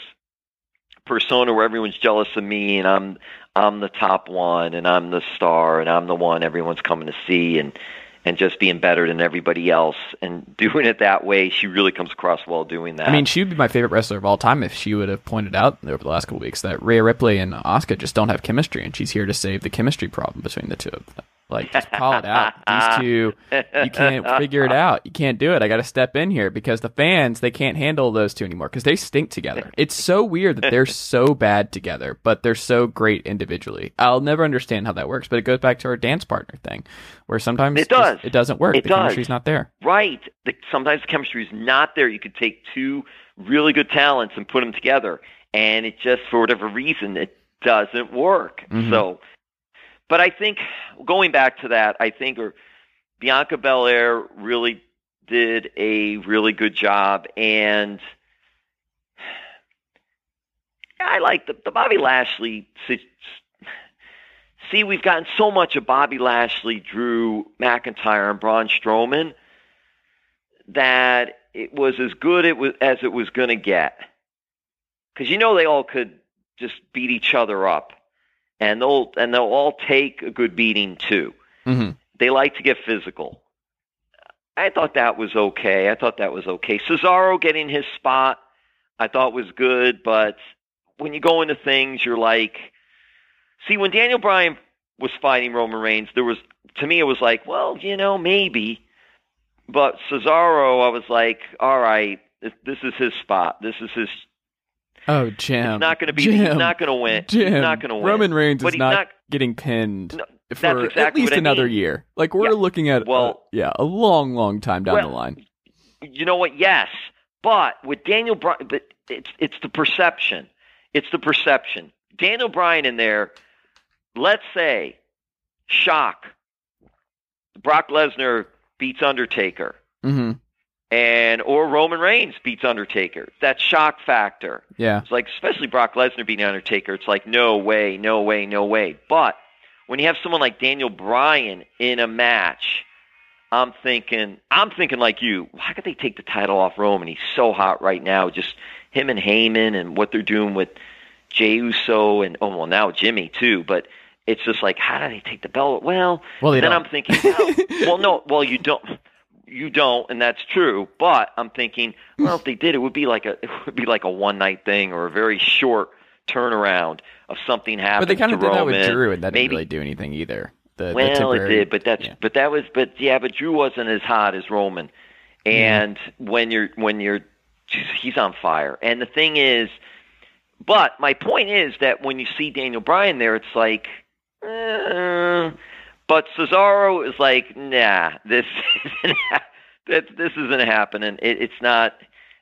persona where everyone's jealous of me, and I'm I'm the top one, and I'm the star, and I'm the one everyone's coming to see, and and just being better than everybody else, and *laughs* doing it that way. She really comes across well doing that. I mean, she would be my favorite wrestler of all time if she would have pointed out over the last couple weeks that Rhea Ripley and Asuka just don't have chemistry, and she's here to save the chemistry problem between the two of them. Like, just call it out. These *laughs* two, you can't figure it out. You can't do it. I got to step in here because the fans they can't handle those two anymore because they stink together. It's so weird that they're *laughs* so bad together, but they're so great individually. I'll never understand how that works, but it goes back to our dance partner thing, where sometimes It just- does. it doesn't work. It the does. chemistry's not there. Right. The, sometimes the chemistry is not there. You could take two really good talents and put them together, and it just, for whatever reason, it doesn't work. Mhm. So, but I think going back to that, I think or Bianca Belair really did a really good job, and I like the, the Bobby Lashley. See, we've gotten so much of Bobby Lashley, Drew McIntyre, and Braun Strowman that it was as good it was, as it was going to get. Because you know they all could just beat each other up, and they'll and they'll all take a good beating too. hmm They like to get physical. I thought that was okay. I thought that was okay. Cesaro getting his spot, I thought was good, but when you go into things, you're like, see, when Daniel Bryan was fighting Roman Reigns, there was to me it was like, well, you know, maybe. But Cesaro, I was like, all right, this is his spot. This is his. Oh, Jim. It's not going to be. Jim, He's not going to win. Jim, he's not going to win. Roman Reigns but is he's not, not getting pinned No, for that's at least I another mean. year. Like we're Yeah. looking at, Well- well, yeah, a long, long time down Well, the line. you know what? Yes, but with Daniel Bryan, but it's it's the perception. It's the perception. Daniel Bryan in there. Let's say, shock. Brock Lesnar beats Undertaker, hmm and or Roman Reigns beats Undertaker. That shock factor. Yeah. It's like, especially Brock Lesnar beating Undertaker. It's like, no way, no way, no way. But when you have someone like Daniel Bryan in a match, I'm thinking, I'm thinking like you. Why could they take the title off Roman? He's so hot right now. Just him and Heyman and what they're doing with Jey Uso and oh well now Jimmy too. But it's just like, how do they take the belt? Well, Well, then don't. I'm thinking, well, *laughs* no, well you don't. You don't, and that's true. But I'm thinking, well, if they did, it would be like a *laughs* it would be like a one night thing or a very short turnaround of something happening. But they kind of did that with Drew, and that Maybe didn't really do anything either. The, the well, it did, but that's yeah. but that was but yeah, but Drew wasn't as hot as Roman, and when you're when you're he's on fire. And the thing is, but my point is that when you see Daniel Bryan there, it's like, uh, but Cesaro is like, nah, this *laughs* isn't that this isn't happening. It, it's not.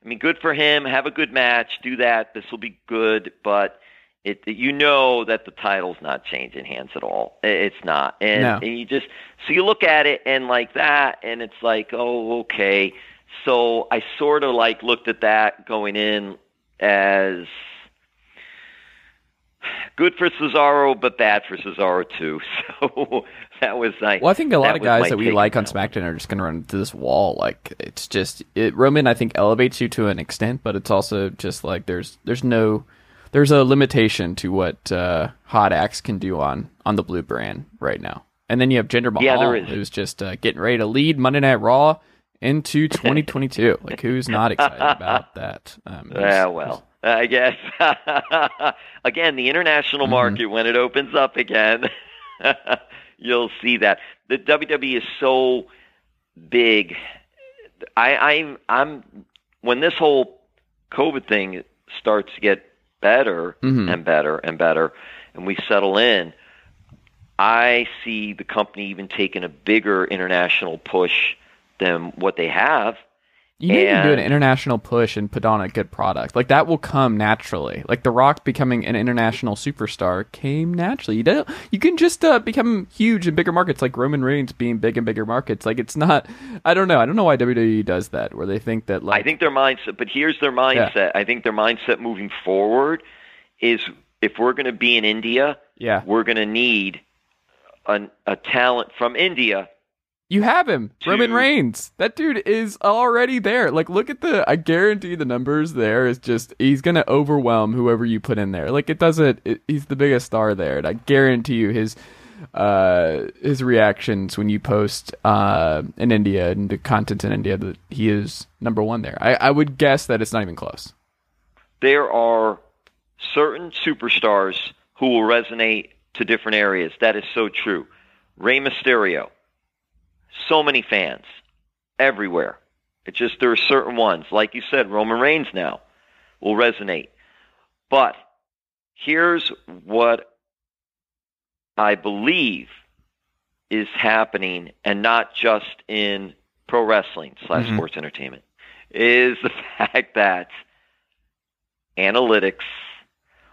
I mean, good for him. Have a good match. Do that. This will be good, but. It, you know that the title's not changing hands at all. It- It's not, and, No. and you just so you look at it and like that, and it's like, oh, okay. So I sort of like looked at that going in as good for Cesaro, but bad for Cesaro too. *laughs* So that was like. Well, I think a lot of guys that we like on. SmackDown are just going to run into this wall. Like it's just it, Roman. I think elevates you to an extent, but it's also just like there's there's no there's a limitation to what uh, Hot Axe can do on on the blue brand right now. And then you have Jinder Mahal, Yeah, there is. who's just uh, getting ready to lead Monday Night Raw into *laughs* 2022. like who's not excited about that? Um, *laughs* Yeah, well, I guess *laughs* again, the international Mm-hmm. market when it opens up again, *laughs* you'll see that the WWE is so big. I, I'm I'm when this whole COVID thing starts to get better Mhm. and better and better, and we settle in. I see the company even taking a bigger international push than what they have. You need to do an international push and put on a good product. Like that will come naturally. Like The Rock becoming an international superstar came naturally. You don't. You can just uh, become huge in bigger markets, like Roman Reigns being big in bigger markets. Like it's not. I don't know. I don't know why WWE does that, where they think that like I think their mindset, but here's their mindset. I think their mindset moving forward is if we're going to be in India, yeah, we're going to need an, a talent from India. You have him, Roman Reigns. That dude is already there. Like look at the. I guarantee the numbers there is just he's gonna overwhelm whoever you put in there. Like it doesn't. It, he's the biggest star there, and I guarantee you his uh, his reactions when you post uh, in India and the content in India that he is number one there. I, I would guess that it's not even close. There are certain superstars who will resonate to different areas. That is so true. Rey Mysterio, so many fans everywhere. It's just there are certain ones, like you said, Roman Reigns now will resonate. But here's what I believe is happening, and not just in pro wrestling slash Mhm. sports entertainment, is the *laughs* fact that analytics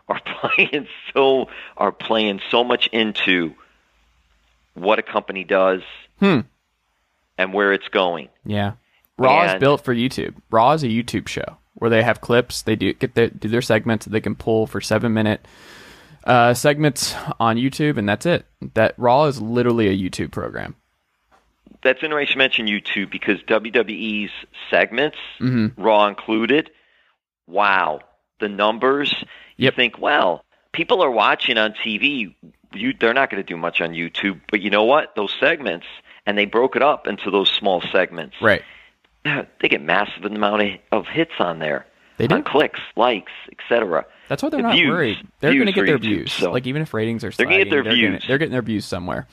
are *laughs* playing so are playing so much into what a company does Hmm. And where it's going. Yeah. Raw is built for YouTube. Raw is a YouTube show where they have clips. They do get their, do their segments that they can pull for seven minute uh, segments on YouTube, and that's it. That Raw is literally a YouTube program. That's interesting you mention YouTube because WWE's segments, Mhm. Raw included, wow, the numbers. You Yep. think, well, people are watching on TV. You, they're not going to do much on YouTube, but you know what? Those segments, and they broke it up into those small segments. Right. *clears throat* They get massive amount of, hits on there. They do. on clicks, likes, etc. That's why they're The not views. worried. They're going to get their YouTube, views. so- Like even if ratings are They're gonna get their they're gonna- views. they're getting their views somewhere.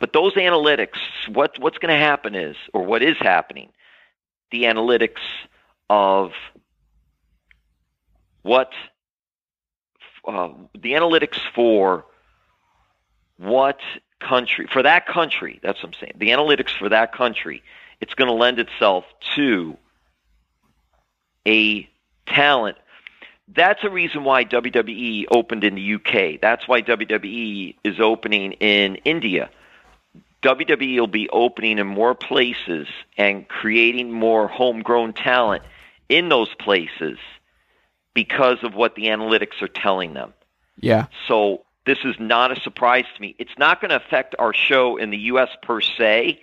But those analytics, what what's going to happen is, or what is happening, the analytics of what uh, the analytics for what country for that country. That's what I'm saying. The analytics for that country, it's going to lend itself to a talent. That's a reason why WWE opened in the UK. That's why WWE is opening in India. WWE will be opening in more places and creating more homegrown talent in those places because of what the analytics are telling them. Yeah. So this is not a surprise to me. It's not going to affect our show in the U.S. per se.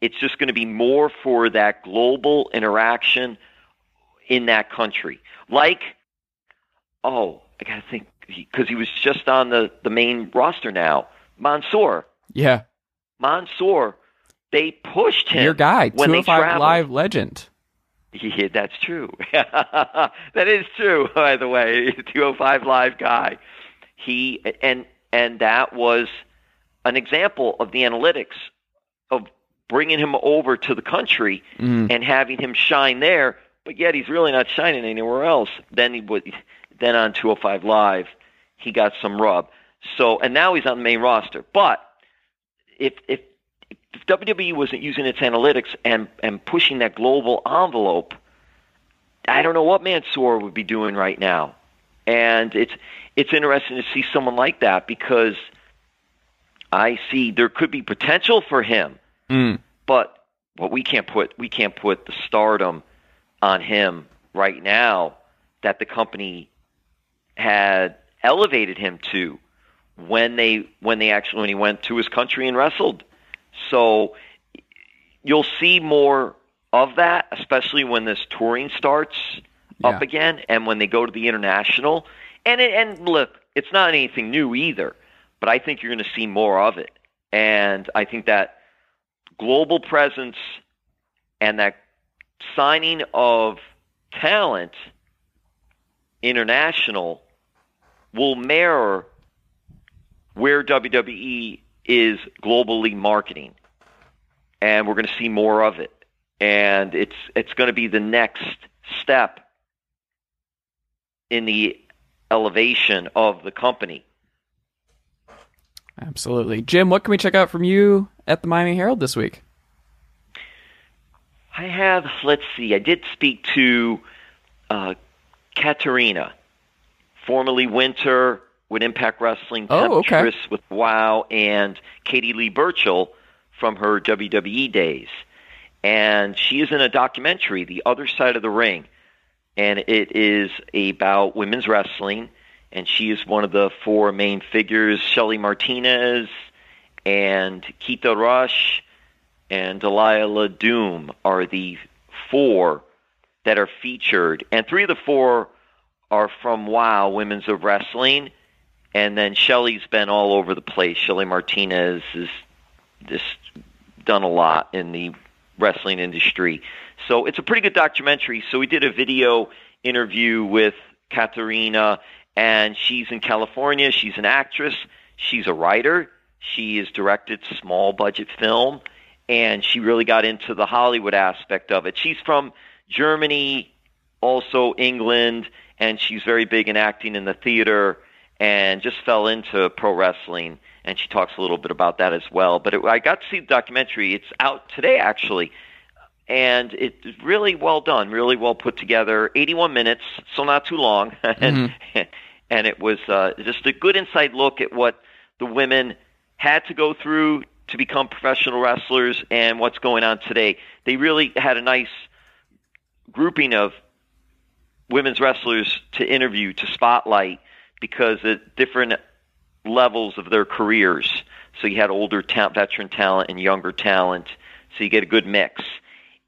It's just going to be more for that global interaction in that country. Like, oh, I got to think because he was just on the the main roster now. Mansoor, Yeah, Mansoor, they pushed him. your guy, when they 205 traveled. Live legend. Yeah, that's true. *laughs* that is true. By the way, *laughs* 205 live guy. He and and that was an example of the analytics of bringing him over to the country Mhm. and having him shine there. But yet he's really not shining anywhere else. Then he would. Then on 205 live, he got some rub. So and now he's on the main roster. But if if if WWE wasn't using its analytics and and pushing that global envelope, I don't know what Mansoor would be doing right now. And it's it's interesting to see someone like that because I see there could be potential for him, Mm. but what we can't put we can't put the stardom on him right now that the company had elevated him to when they when they actually when he went to his country and wrestled. So you'll see more of that, especially when this touring starts up again and when they go to the international. And it, and look, it's not anything new either, but I think you're going to see more of it. And I think that global presence and that signing of talent international will mirror where WWE is globally marketing. And we're going to see more of it. And it's it's going to be the next step in the elevation of the company. Absolutely. Jim, what can we check out from you at the Miami Herald this week? I have, let's see, I did speak to uh, Katarina, formerly Winter with Impact Wrestling, Oh, okay. With WoW, and Katie Lea Burchill from her WWE days. And she is in a documentary, The Other Side of the Ring. And it is about women's wrestling. And she is one of the four main figures Shelly Martinez and Keita Rush and Delilah Doom are the four that are featured, and three of the four are from WoW Women's of Wrestling, and then Shelly's been all over the place. Shelly Martinez has just done a lot in the wrestling industry, so it's a pretty good documentary. So we did a video interview with Katarina, and she's in California. She's an actress. She's a writer. She has directed small budget film and she really got into the Hollywood aspect of it. She's from Germany, also England, and she's very big in acting in the theater and just fell into pro wrestling. And she talks a little bit about that as well. But it, I got to see the documentary. It's out today, actually. And it's really well done, really well put together. 81 minutes, so not too long. *laughs* and, and it was uh, just a good inside look at what the women had to go through to become professional wrestlers and what's going on today. They really had a nice grouping of women's wrestlers to interview, to spotlight, because at different levels of their careers. So you had older ta- veteran talent and younger talent, so you get a good mix.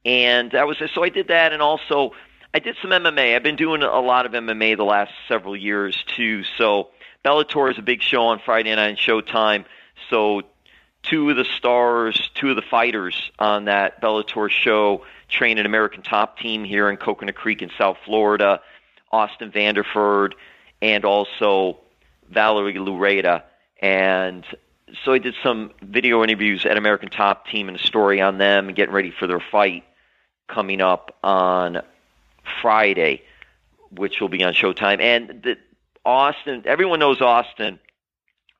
And that was so I did that, and also I did some MMA. I've been doing a lot of MMA the last several years too. So Bellator is a big show on Friday night on Showtime. So two of the stars, two of the fighters on that Bellator show train an American Top Team here in Coconut Creek in South Florida, Austin Vanderford, and also Valerie Loureda. And so I did some video interviews at American Top Team and a story on them getting ready for their fight coming up on Friday, which will be on Showtime. And the, Austin, everyone knows Austin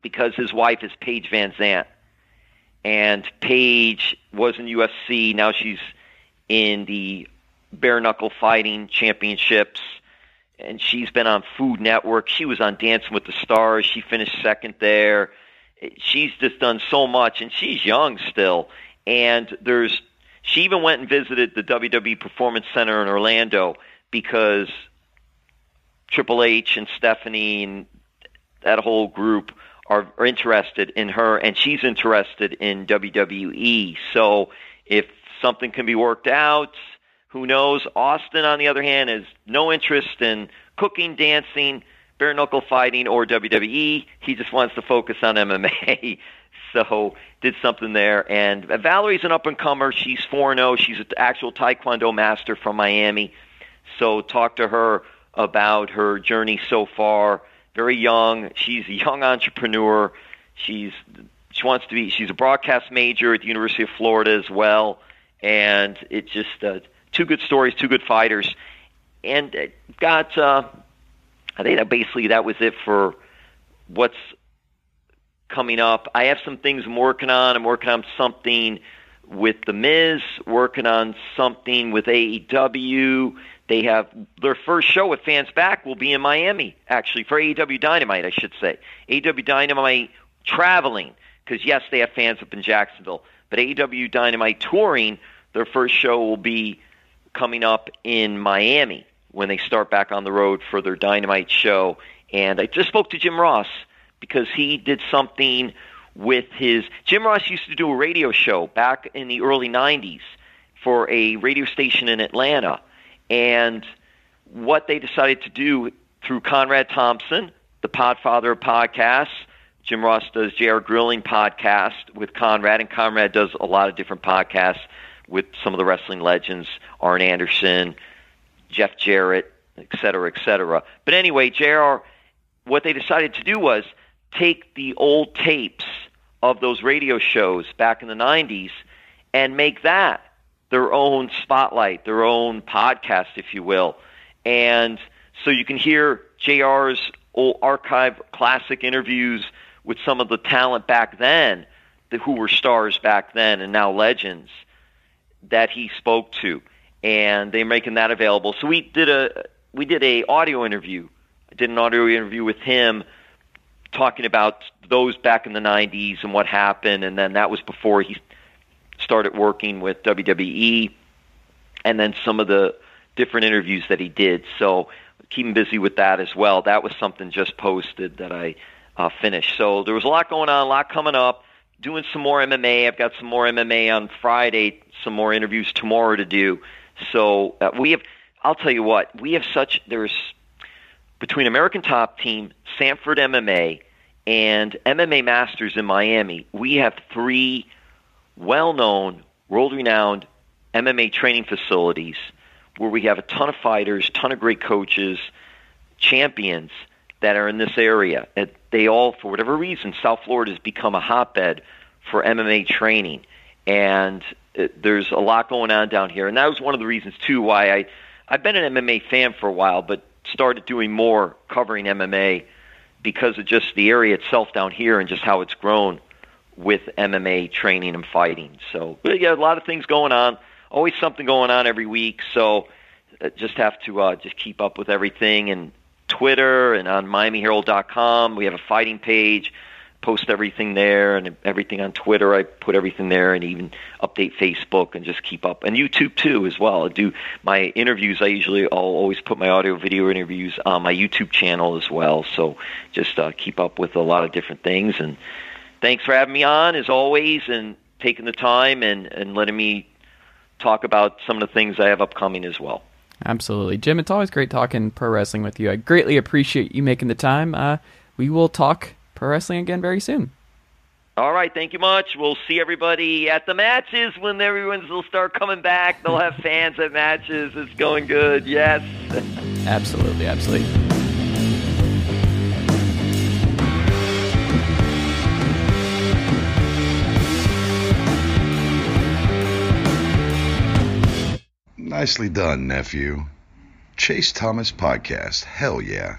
because his wife is Paige VanZant and Paige was in UFC. Now she's in the bare knuckle fighting championships, and she's been on Food Network. She was on Dancing with the Stars. She finished second there. She's just done so much, and she's young still. And there's she even went and visited the WWE Performance Center in Orlando because Triple H and Stephanie and that whole group are, are interested in her, and she's interested in WWE. So if something can be worked out, who knows? Austin, on the other hand, has no interest in cooking, dancing, bare knuckle fighting, or WWE. He just wants to focus on MMA. *laughs* so did something there. And Valerie's an up and comer. She's 4 0. She's an actual Taekwondo master from Miami. So talk to her about her journey so far. Very young. She's a young entrepreneur. She's she wants to be. She's a broadcast major at the University of Florida as well. And it's just uh, two good stories, two good fighters, and got. Uh, I think that basically that was it for what's coming up. I have some things I'm working on. I'm working on something with The Miz, working on something with AEW. They have their first show with fans back will be in Miami, actually, for AEW Dynamite, I should say. AEW Dynamite traveling, because yes, they have fans up in Jacksonville, but AEW Dynamite touring, their first show will be coming up in Miami when they start back on the road for their Dynamite show. And I just spoke to Jim Ross because he did something with his. Jim Ross used to do a radio show back in the early 90s for a radio station in Atlanta. And what they decided to do through Conrad Thompson, the podfather of podcasts, Jim Ross does JR Grilling podcast with Conrad, and Conrad does a lot of different podcasts with some of the wrestling legends, Arn Anderson, Jeff Jarrett, et cetera, et cetera. But anyway, JR, what they decided to do was take the old tapes of those radio shows back in the 90s and make that their own spotlight, their own podcast, if you will. And so you can hear JR's old archive classic interviews with some of the talent back then, who were stars back then and now legends that he spoke to, and they're making that available. So we did a we did a audio interview. I did an audio interview with him talking about those back in the 90s and what happened, and then that was before he started working with WWE, and then some of the different interviews that he did. So keep him busy with that as well. That was something just posted that I uh, finished. So there was a lot going on, a lot coming up. Doing some more MMA. I've got some more MMA on Friday. Some more interviews tomorrow to do. So uh, we have. I'll tell you what. We have such. There's between American Top Team, Sanford MMA, and MMA Masters in Miami. We have three well-known, world-renowned MMA training facilities where we have a ton of fighters, ton of great coaches, champions that are in this area. They all, for whatever reason, South Florida has become a hotbed for MMA training, and it, there's a lot going on down here. And that was one of the reasons too why I I've been an MMA fan for a while, but started doing more covering MMA because of just the area itself down here and just how it's grown with MMA training and fighting. So got a lot of things going on. Always something going on every week. So uh, just have to uh, just keep up with everything and Twitter and on MiamiHerald.com. We have a fighting page. Post everything there and everything on Twitter. I put everything there and even update Facebook and just keep up. And YouTube too as well. I do my interviews. I usually I'll always put my audio video interviews on my YouTube channel as well. So just uh, keep up with a lot of different things. And thanks for having me on as always and taking the time and, and letting me talk about some of the things I have upcoming as well. Absolutely. Jim, it's always great talking pro wrestling with you. I greatly appreciate you making the time. Uh, we will talk pro wrestling again very soon. All right, thank you much. We'll see everybody at the matches when everyone's will start coming back. They'll have fans at matches. It's going good. Yes. *laughs* absolutely, absolutely. Nicely done, nephew. Chase Thomas Podcast. Hell yeah.